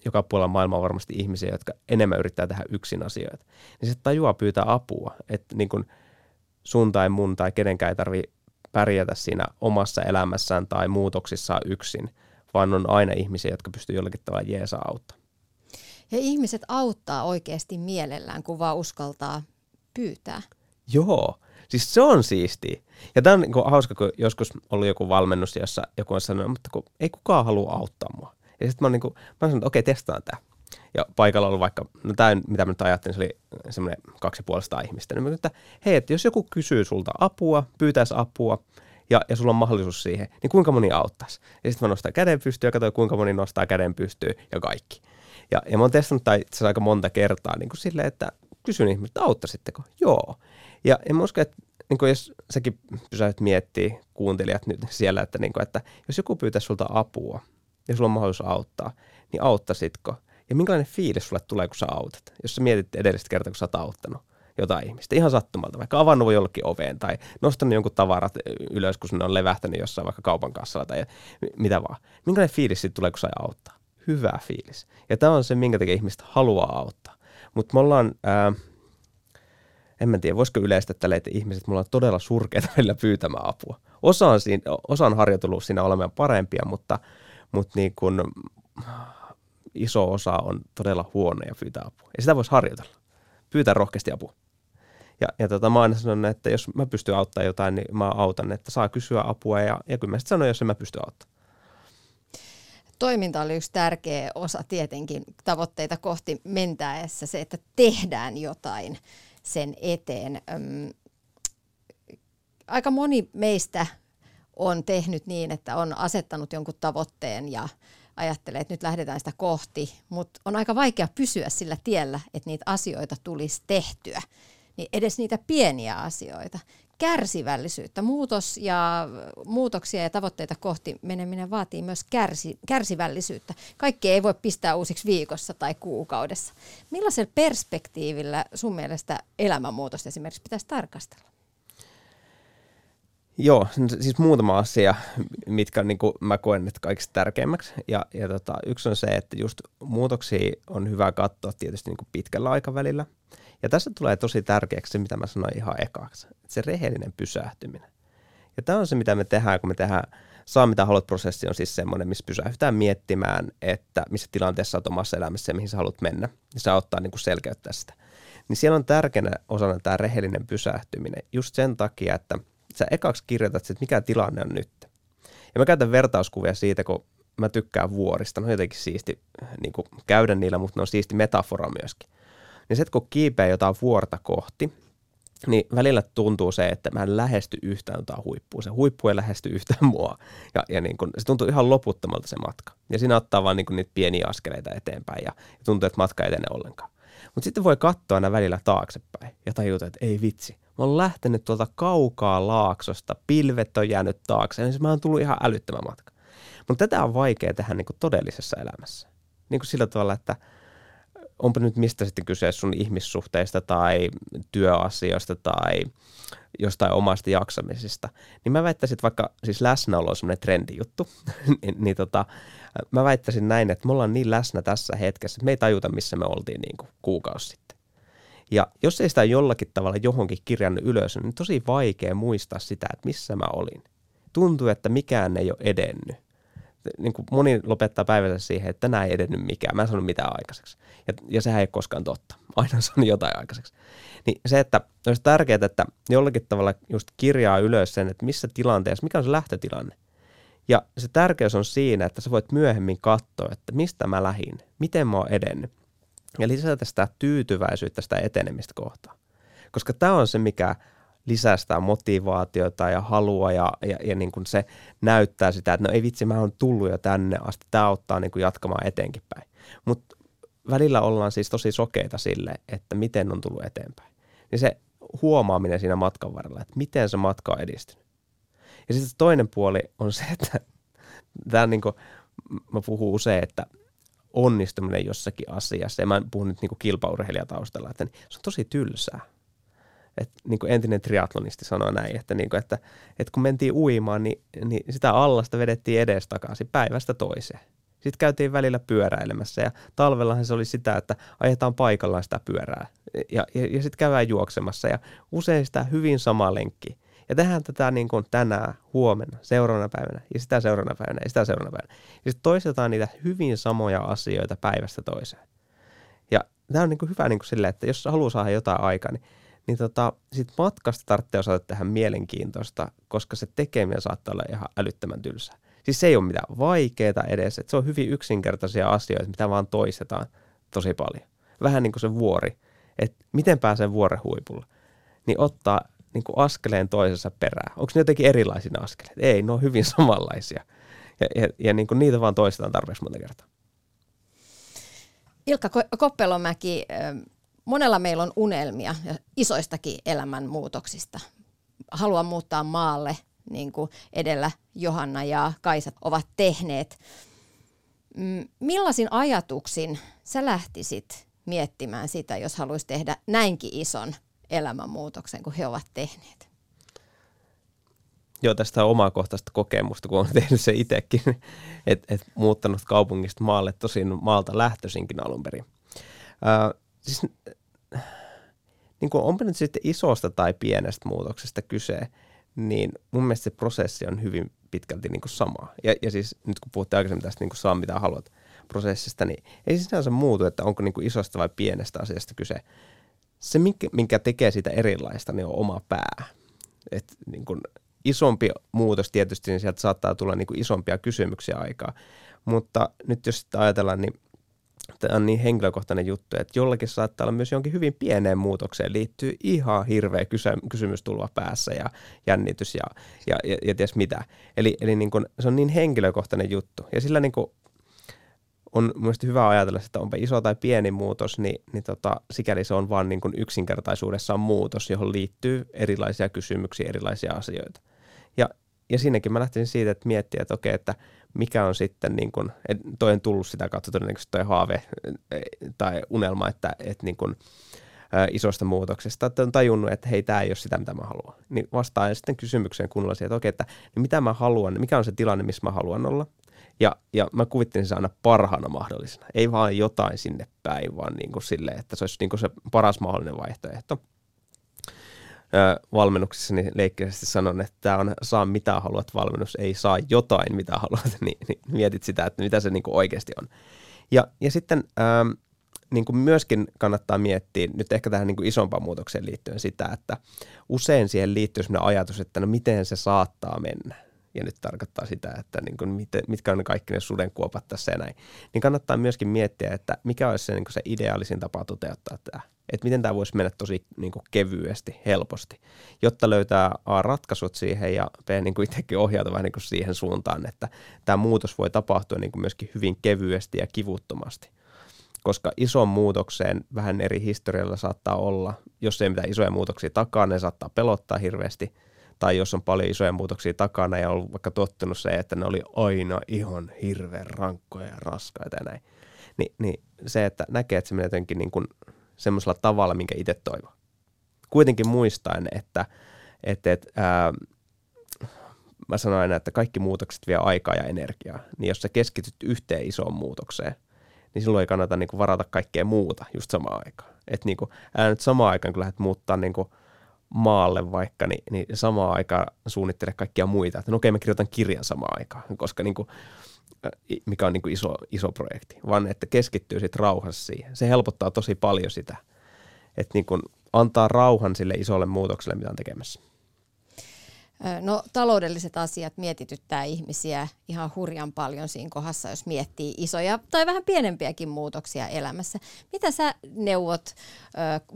joka puolella maailmaa on varmasti ihmisiä, jotka enemmän yrittää tehdä yksin asioita. Niin se tajuaa pyytää apua, että niin kuin sun tai mun tai kenenkään ei tarvitse pärjätä siinä omassa elämässään tai muutoksissaan yksin, vaan on aina ihmisiä, jotka pystyy jollakin tavalla jeesaa auttaa. Ja ihmiset auttaa oikeasti mielellään, kun vaan uskaltaa pyytää. Joo, siis se on siisti. Ja tämä on niin hauska, kun joskus ollut joku valmennus, jossa joku on sanonut, mutta kun ei kukaan halua auttaa mua. Ja sitten mä niin kuin, mä oon sanonut, että okei, testaan tämä. Ja paikalla ollut vaikka, no tämä mitä mä nyt ajattelin, se oli semmoinen kaksi puolesta ihmistä. Niin mä että hei, että jos joku kysyy sulta apua, pyytäisi apua, ja, ja sulla on mahdollisuus siihen, niin kuinka moni auttaisi? Ja sitten mä nostan käden pystyyn ja katsoin, kuinka moni nostaa käden pystyyn ja kaikki. Ja, ja mä oon testannut tai aika monta kertaa niin kuin silleen, että kysyn ihmisiltä, auttaisitteko? Joo. Ja, ja mä uskon, että niin kuin jos säkin pysäyt miettii, kuuntelijat nyt siellä, että, niin kuin, että jos joku pyytää sulta apua ja sulla on mahdollisuus auttaa, niin auttaisitko? Ja minkälainen fiilis sulle tulee, kun sä autat? Jos sä mietit edellistä kertaa, kun sä oot auttanut jotain ihmistä, ihan sattumalta, vaikka avannut jollekin oveen tai nostanut jonkun tavarat ylös, kun ne on levähtänyt jossain vaikka kaupan kassalla tai mitä vaan. Minkälainen fiilis siitä tulee, kun sä auttaa? Hyvä fiilis. Ja tämä on se, minkä takia ihmistä haluaa auttaa. Mutta me ollaan, ää, en mä tiedä, voisiko yleistä tälle, että ihmiset, mulla on todella surkeita välillä pyytämään apua. Osa on, siinä, osa on harjoitellut siinä olemaan parempia, mutta, mutta niin kun, iso osa on todella huonoja pyytää apua. Ja sitä voisi harjoitella. Pyytää rohkeasti apua. Ja, ja tota, mä aina sanon, että jos mä pystyn auttamaan jotain, niin mä autan, että saa kysyä apua. Ja, ja kyllä mä sitten sanon, jos en mä pysty auttamaan. Toiminta oli yksi tärkeä osa tietenkin tavoitteita kohti mentäessä, se, että tehdään jotain sen eteen. Aika moni meistä on tehnyt niin, että on asettanut jonkun tavoitteen ja ajattelee, että nyt lähdetään sitä kohti, mutta on aika vaikea pysyä sillä tiellä, että niitä asioita tulisi tehtyä. Niin edes niitä pieniä asioita. Kärsivällisyyttä, muutos ja muutoksia ja tavoitteita kohti meneminen vaatii myös kärsi, kärsivällisyyttä. Kaikki ei voi pistää uusiksi viikossa tai kuukaudessa. Millaisella perspektiivillä sun mielestä elämänmuutosta esimerkiksi pitäisi tarkastella? Joo, siis muutama asia, mitkä niin kuin mä koen että kaikista tärkeimmäksi. Ja, ja tota, yksi on se, että just muutoksia on hyvä katsoa tietysti niin kuin pitkällä aikavälillä. Ja tässä tulee tosi tärkeäksi se, mitä mä sanoin ihan ekaksi, että se rehellinen pysähtyminen. Ja tämä on se, mitä me tehdään, kun me tehdään saa mitä haluat prosessi on siis semmoinen, missä pysähdytään miettimään, että missä tilanteessa olet omassa elämässä ja mihin sä haluat mennä. Ja se auttaa niin kuin selkeyttää sitä. Niin siellä on tärkeänä osana tämä rehellinen pysähtyminen just sen takia, että sä ekaksi kirjoitat, että mikä tilanne on nyt. Ja mä käytän vertauskuvia siitä, kun mä tykkään vuorista. No jotenkin siisti niin kuin käydä niillä, mutta ne on siisti metafora myöskin. Niin se, että kun kiipeä jotain vuorta kohti, niin välillä tuntuu se, että mä en lähesty yhtään jotain huippua. Se huippu ei lähesty yhtään mua. Ja, ja niin kun, se tuntuu ihan loputtomalta se matka. Ja siinä ottaa vaan niin kun niitä pieniä askeleita eteenpäin ja, ja tuntuu, että matka ei etene ollenkaan. Mutta sitten voi katsoa aina välillä taaksepäin ja tajuta, että ei vitsi. Mä oon lähtenyt tuolta kaukaa laaksosta, pilvet on jäänyt taakse, niin mä oon tullut ihan älyttömän matka. Mutta tätä on vaikea tehdä niin kuin todellisessa elämässä. Niin kuin sillä tavalla, että onpa nyt mistä sitten kyse sun ihmissuhteista tai työasioista tai jostain omasta jaksamisesta, niin mä väittäisin, että vaikka siis läsnäolo on semmoinen trendijuttu, niin, niin tota, mä väittäisin näin, että me ollaan niin läsnä tässä hetkessä, että me ei tajuta, missä me oltiin niin kuin kuukausi sitten. Ja jos ei sitä jollakin tavalla johonkin kirjannut ylös, niin tosi vaikea muistaa sitä, että missä mä olin. Tuntuu, että mikään ei ole edennyt niin kuin moni lopettaa päivänsä siihen, että tänään ei edennyt mikään, mä en sanonut mitään aikaiseksi. Ja, ja sehän ei ole koskaan totta. Aina sanon jotain aikaiseksi. Niin se, että olisi tärkeää, että jollakin tavalla just kirjaa ylös sen, että missä tilanteessa, mikä on se lähtötilanne. Ja se tärkeys on siinä, että sä voit myöhemmin katsoa, että mistä mä lähin, miten mä oon edennyt. Ja lisätä sitä tyytyväisyyttä sitä etenemistä kohtaan. Koska tämä on se, mikä lisää sitä motivaatiota ja halua ja, ja, ja niin kuin se näyttää sitä, että no ei vitsi, mä oon tullut jo tänne asti, tämä auttaa niin kuin jatkamaan eteenkin päin. Mutta välillä ollaan siis tosi sokeita sille, että miten on tullut eteenpäin. Niin se huomaaminen siinä matkan varrella, että miten se matka on edistynyt. Ja sitten toinen puoli on se, että tämä niin kuin, mä puhun usein, että onnistuminen jossakin asiassa, ja mä en puhu nyt niin kilpaurheilijataustalla, että se on tosi tylsää että niin kuin entinen triatlonisti sanoi näin, että, niin kuin, että, että kun mentiin uimaan, niin, niin sitä allasta vedettiin edestakaisin päivästä toiseen. Sitten käytiin välillä pyöräilemässä ja talvellahan se oli sitä, että ajetaan paikallaan sitä pyörää ja, ja, ja sitten käydään juoksemassa ja usein sitä hyvin sama lenkki. Ja tehdään tätä niin kuin tänään, huomenna, seuraavana päivänä ja sitä seuraavana päivänä ja sitä seuraavana päivänä. Ja sitten toistetaan niitä hyvin samoja asioita päivästä toiseen. Ja tämä on niin kuin hyvä niin kuin silleen, että jos haluaa saada jotain aikaa, niin niin tota, sit matkasta tarvitsee osata tehdä mielenkiintoista, koska se tekeminen saattaa olla ihan älyttömän tylsä. Siis se ei ole mitään vaikeaa edes, että se on hyvin yksinkertaisia asioita, mitä vaan toistetaan tosi paljon. Vähän niin kuin se vuori, että miten pääsee vuoren huipulle, niin ottaa niin kuin askeleen toisessa perään. Onko ne jotenkin erilaisia askeleet? Ei, ne on hyvin samanlaisia. Ja, ja, ja niin kuin niitä vaan toistetaan tarpeeksi monta kertaa. Ilkka Koppelomäki, monella meillä on unelmia ja isoistakin elämänmuutoksista. Haluan muuttaa maalle, niin kuin edellä Johanna ja Kaisa ovat tehneet. Mm, millaisin ajatuksin sä lähtisit miettimään sitä, jos haluaisi tehdä näinkin ison elämänmuutoksen kuin he ovat tehneet? Joo, tästä omakohtaista kokemusta, kun olen tehnyt se itsekin, että et muuttanut kaupungista maalle, tosin maalta lähtöisinkin alun perin. Äh, siis niin kuin onpa nyt sitten isosta tai pienestä muutoksesta kyse, niin mun mielestä se prosessi on hyvin pitkälti niin kuin sama. Ja, ja siis nyt kun puhutte aikaisemmin tästä niin kuin saa mitä haluat prosessista, niin ei sinänsä muutu, että onko niin kuin isosta vai pienestä asiasta kyse. Se, minkä, minkä tekee sitä erilaista, niin on oma pää. Et niin kuin isompi muutos tietysti, niin sieltä saattaa tulla niin kuin isompia kysymyksiä aikaa. Mutta nyt jos sitä ajatellaan, niin tämä on niin henkilökohtainen juttu, että jollakin saattaa olla myös jonkin hyvin pieneen muutokseen liittyy ihan hirveä kysymys tulla päässä ja jännitys ja, ja, ja, ja ties mitä. Eli, eli niin kun, se on niin henkilökohtainen juttu. Ja sillä niin kun, on mielestäni hyvä ajatella, että onpa iso tai pieni muutos, niin, niin tota, sikäli se on vain niin yksinkertaisuudessaan muutos, johon liittyy erilaisia kysymyksiä, erilaisia asioita. Ja, ja siinäkin mä lähtisin siitä, että miettiä, että okei, että – mikä on sitten, niin kuin, toi on tullut sitä kautta todennäköisesti toi haave tai unelma, että, että niin kuin, ä, isosta muutoksesta, että on tajunnut, että hei, tämä ei ole sitä, mitä mä haluan. Niin vastaan sitten kysymykseen kunnolla siihen, että okei, että niin mitä mä haluan, mikä on se tilanne, missä mä haluan olla. Ja, ja mä kuvittelin se aina parhaana mahdollisena. Ei vaan jotain sinne päin, vaan niin kuin sille, että se olisi niin kuin se paras mahdollinen vaihtoehto. Valmennuksissa niin leikkisesti sanon, että tämä on saa mitä haluat valmennus, ei saa jotain mitä haluat, niin, niin mietit sitä, että mitä se niin kuin oikeasti on. Ja, ja sitten ähm, niin kuin myöskin kannattaa miettiä nyt ehkä tähän niin kuin isompaan muutokseen liittyen sitä, että usein siihen liittyy sellainen ajatus, että no miten se saattaa mennä. Ja nyt tarkoittaa sitä, että niin kuin miten, mitkä on ne kaikki ne sudenkuopat tässä ja näin. Niin kannattaa myöskin miettiä, että mikä olisi se, niin kuin se ideaalisin tapa toteuttaa tämä. Että miten tämä voisi mennä tosi niin kuin kevyesti, helposti, jotta löytää A, ratkaisut siihen ja B, niin kuin itsekin ohjautua vähän niin kuin siihen suuntaan, että tämä muutos voi tapahtua niin kuin myöskin hyvin kevyesti ja kivuttomasti. Koska ison muutokseen vähän eri historialla saattaa olla, jos ei mitään isoja muutoksia takana, ne saattaa pelottaa hirveästi, tai jos on paljon isoja muutoksia takana ja on vaikka tottunut se, että ne oli aina ihan hirveän rankkoja ja raskaita ja näin, niin, niin se, että näkee, että se menee jotenkin niin kuin semmoisella tavalla, minkä itse toivoo. Kuitenkin muistaen, että, että, että ää, mä sanoin aina, että kaikki muutokset vie aikaa ja energiaa, niin jos sä keskityt yhteen isoon muutokseen – niin silloin ei kannata niin kuin varata kaikkea muuta just samaan aikaan. Että niin kuin, älä nyt samaan aikaan, kun lähdet muuttaa niin kuin maalle vaikka, niin, niin samaan aikaan suunnittele kaikkia muita. Että no okei, mä kirjoitan kirjan samaan aikaan, koska niin kuin, mikä on niin kuin iso, iso projekti, vaan että keskittyy sitten rauhassa siihen. Se helpottaa tosi paljon sitä, että niin kuin antaa rauhan sille isolle muutokselle, mitä on tekemässä. No taloudelliset asiat mietityttää ihmisiä ihan hurjan paljon siinä kohdassa, jos miettii isoja tai vähän pienempiäkin muutoksia elämässä. Mitä sä neuvot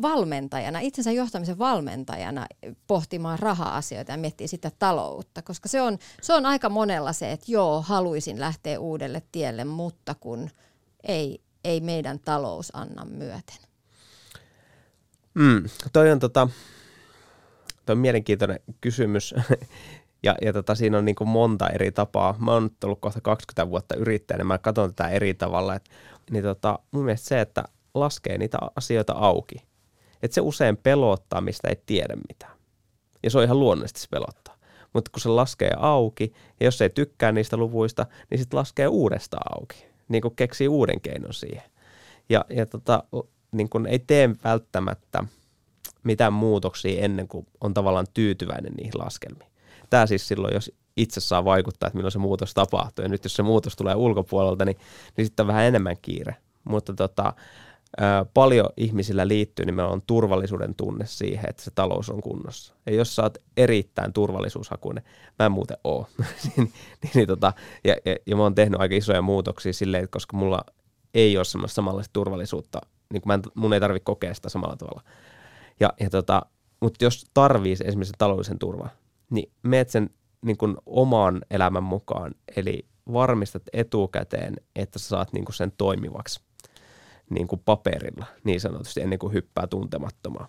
valmentajana, itsensä johtamisen valmentajana pohtimaan raha-asioita ja miettii sitä taloutta? Koska se on, se on aika monella se, että joo, haluaisin lähteä uudelle tielle, mutta kun ei, ei meidän talous anna myöten. Mm, toi on tota, Tuo on mielenkiintoinen kysymys. ja, ja tota, siinä on niin kuin monta eri tapaa. Mä oon ollut kohta 20 vuotta yrittäjänä, mä katson tätä eri tavalla. Et, niin tota, mun mielestä se, että laskee niitä asioita auki. Että se usein pelottaa, mistä ei tiedä mitään. Ja se on ihan luonnollisesti se pelottaa. Mutta kun se laskee auki, ja jos ei tykkää niistä luvuista, niin sitten laskee uudestaan auki. Niin kuin keksii uuden keinon siihen. Ja, ja tota, niin kuin ei tee välttämättä – mitään muutoksia ennen kuin on tavallaan tyytyväinen niihin laskelmiin. Tämä siis silloin, jos itse saa vaikuttaa, että milloin se muutos tapahtuu. Ja nyt jos se muutos tulee ulkopuolelta, niin, niin sitten on vähän enemmän kiire. Mutta tota, paljon ihmisillä liittyy nimenomaan turvallisuuden tunne siihen, että se talous on kunnossa. Ja jos sä oot erittäin turvallisuushakuinen, mä en muuten oo, niin, niin, niin, tota, ja, ja, ja mä oon tehnyt aika isoja muutoksia silleen, koska mulla ei ole semmoista samanlaista turvallisuutta, niin mä en, mun ei tarvitse kokea sitä samalla tavalla. Ja, ja tota, mutta jos tarvii esimerkiksi taloudellisen turvan, niin meet sen niin kuin oman elämän mukaan, eli varmistat etukäteen, että sä saat niin kuin sen toimivaksi niin kuin paperilla niin sanotusti ennen kuin hyppää tuntemattomaan.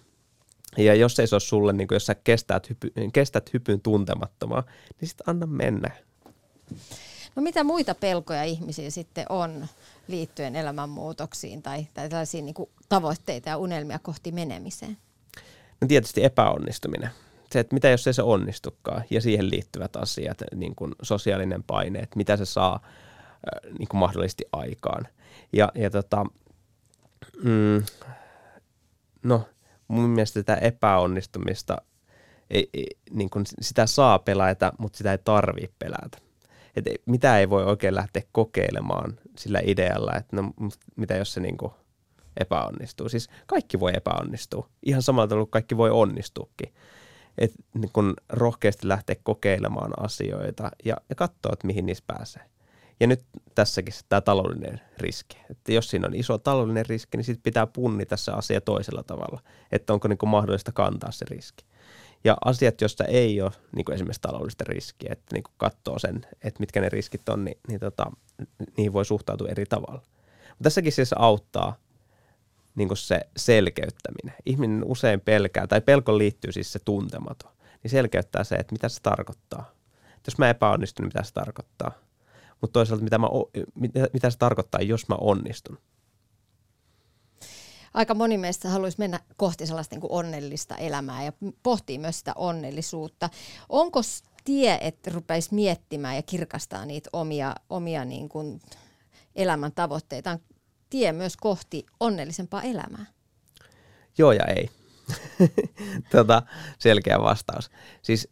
Ja jos ei se ole sulle, niin kuin jos sä kestät, hypy, kestät hypyn tuntemattomaan, niin sitten anna mennä. No mitä muita pelkoja ihmisiä sitten on liittyen elämänmuutoksiin tai, tai tällaisiin niin kuin tavoitteita ja unelmia kohti menemiseen? No tietysti epäonnistuminen. Se, että mitä jos ei se onnistukaan ja siihen liittyvät asiat, niin kuin sosiaalinen paine, että mitä se saa niin kuin mahdollisesti aikaan. Ja, ja tota, mm, no mun mielestä tätä epäonnistumista, ei, ei, niin kuin sitä saa pelätä, mutta sitä ei tarvitse pelätä. Et mitä ei voi oikein lähteä kokeilemaan sillä idealla, että no, mitä jos se niin kuin epäonnistuu. Siis kaikki voi epäonnistua. Ihan samalla tavalla kaikki voi onnistuukin. Että niin kun rohkeasti lähteä kokeilemaan asioita ja, ja katsoa, että mihin niissä pääsee. Ja nyt tässäkin tämä taloudellinen riski. Että jos siinä on iso taloudellinen riski, niin sitten pitää punnita se asia toisella tavalla. Että onko niin mahdollista kantaa se riski. Ja asiat, joista ei ole niin kuin esimerkiksi taloudellista riskiä, että niin kuin katsoo sen, että mitkä ne riskit on, niin, niin tota, niihin voi suhtautua eri tavalla. Mutta tässäkin siis auttaa niin kuin se selkeyttäminen. Ihminen usein pelkää, tai pelko liittyy siis se tuntematon, niin selkeyttää se, että mitä se tarkoittaa. Että jos mä epäonnistun, niin mitä se tarkoittaa. Mutta toisaalta, mitä, mä, mitä, mitä se tarkoittaa, jos mä onnistun. Aika moni meistä haluaisi mennä kohti sellaista niin kuin onnellista elämää ja pohtii myös sitä onnellisuutta. Onko tie, että rupeisi miettimään ja kirkastaa niitä omia, omia niin kuin elämän tavoitteitaan tie myös kohti onnellisempaa elämää? Joo ja ei. tota, selkeä vastaus. Siis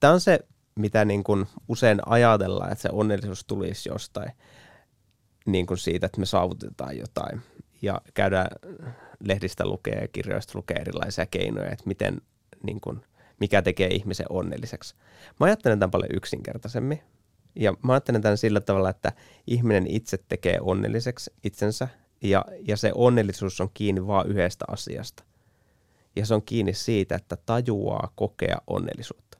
tämä on se, mitä niin kun usein ajatellaan, että se onnellisuus tulisi jostain niin kuin siitä, että me saavutetaan jotain. Ja käydään lehdistä lukee ja kirjoista lukee erilaisia keinoja, että miten, niin kuin, mikä tekee ihmisen onnelliseksi. Mä ajattelen tämän paljon yksinkertaisemmin. Ja mä ajattelen tämän sillä tavalla, että ihminen itse tekee onnelliseksi itsensä ja, ja se onnellisuus on kiinni vain yhdestä asiasta. Ja se on kiinni siitä, että tajuaa kokea onnellisuutta.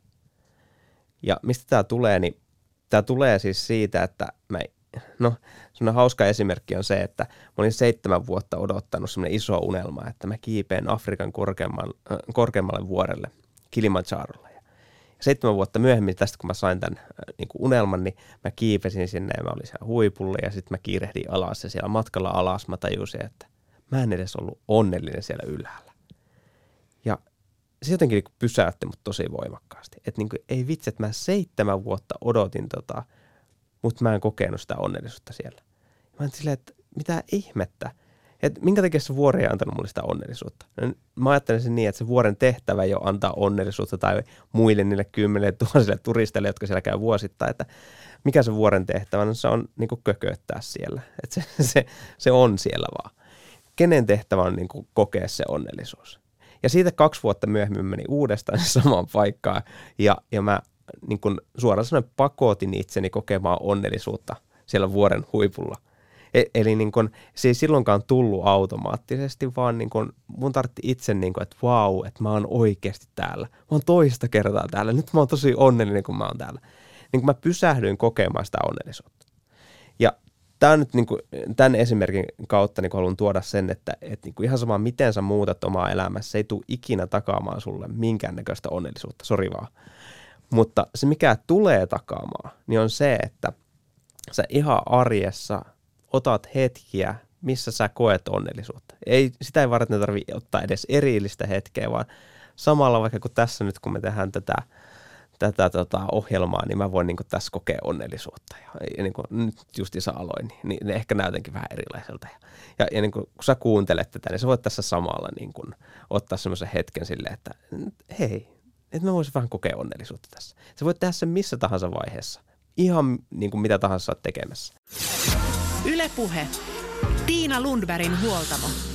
Ja mistä tämä tulee, niin tämä tulee siis siitä, että mä, no semmoinen hauska esimerkki on se, että mä olin seitsemän vuotta odottanut semmoinen iso unelma, että mä kiipeen Afrikan korkeammalle, äh, korkeammalle vuorelle Kilimanjarolla. Seitsemän vuotta myöhemmin tästä, kun mä sain tämän äh, niin kuin unelman, niin mä kiipesin sinne ja mä olin siellä huipulla ja sitten mä kiirehdin alas ja siellä matkalla alas mä tajusin, että mä en edes ollut onnellinen siellä ylhäällä. Ja se jotenkin niin pysäytti mut tosi voimakkaasti. Että niin ei vitsi, että mä seitsemän vuotta odotin tota, mutta mä en kokenut sitä onnellisuutta siellä. Mä en silleen, että mitä ihmettä. Et minkä takia se vuori ei antanut mulle sitä onnellisuutta? No, mä ajattelen sen niin, että se vuoren tehtävä jo antaa onnellisuutta tai muille niille kymmenille tuhansille turisteille, jotka siellä käy vuosittain, että mikä se vuoren tehtävä, no se on niin kököttää siellä. Et se, se, se, on siellä vaan. Kenen tehtävä on niin kokea se onnellisuus? Ja siitä kaksi vuotta myöhemmin meni uudestaan samaan paikkaan ja, ja mä niin suoraan sanoen pakotin itseni kokemaan onnellisuutta siellä vuoren huipulla. E- eli niin kuin, se ei silloinkaan tullut automaattisesti, vaan niin kuin, mun tartti itse, niin kuin, että vau, että mä oon oikeasti täällä. Mä oon toista kertaa täällä. Nyt mä oon tosi onnellinen, kun mä oon täällä. Niin kuin mä pysähdyin kokemaan sitä onnellisuutta. Ja tämä nyt niin kuin, tämän esimerkin kautta niin haluan tuoda sen, että, että niin kuin ihan sama miten sä muutat omaa elämässä, se ei tule ikinä takaamaan sulle minkäännäköistä onnellisuutta, sori vaan. Mutta se, mikä tulee takaamaan, niin on se, että sä ihan arjessa otat hetkiä, missä sä koet onnellisuutta. Ei, sitä ei varten tarvitse ottaa edes erillistä hetkeä, vaan samalla vaikka kun tässä nyt, kun me tehdään tätä, tätä tota, ohjelmaa, niin mä voin niin tässä kokea onnellisuutta. Ja, ja niin kuin nyt justiinsa aloin, niin, niin ehkä näytänkin vähän erilaiselta. Ja, ja, ja niin kuin, kun sä kuuntelet tätä, niin sä voit tässä samalla niin kuin, ottaa semmoisen hetken silleen, että hei, että mä voisin vähän kokea onnellisuutta tässä. Sä voit tehdä sen missä tahansa vaiheessa. Ihan niin kuin mitä tahansa olet tekemässä. Ylepuhe. Tiina Lundbergin huoltamo.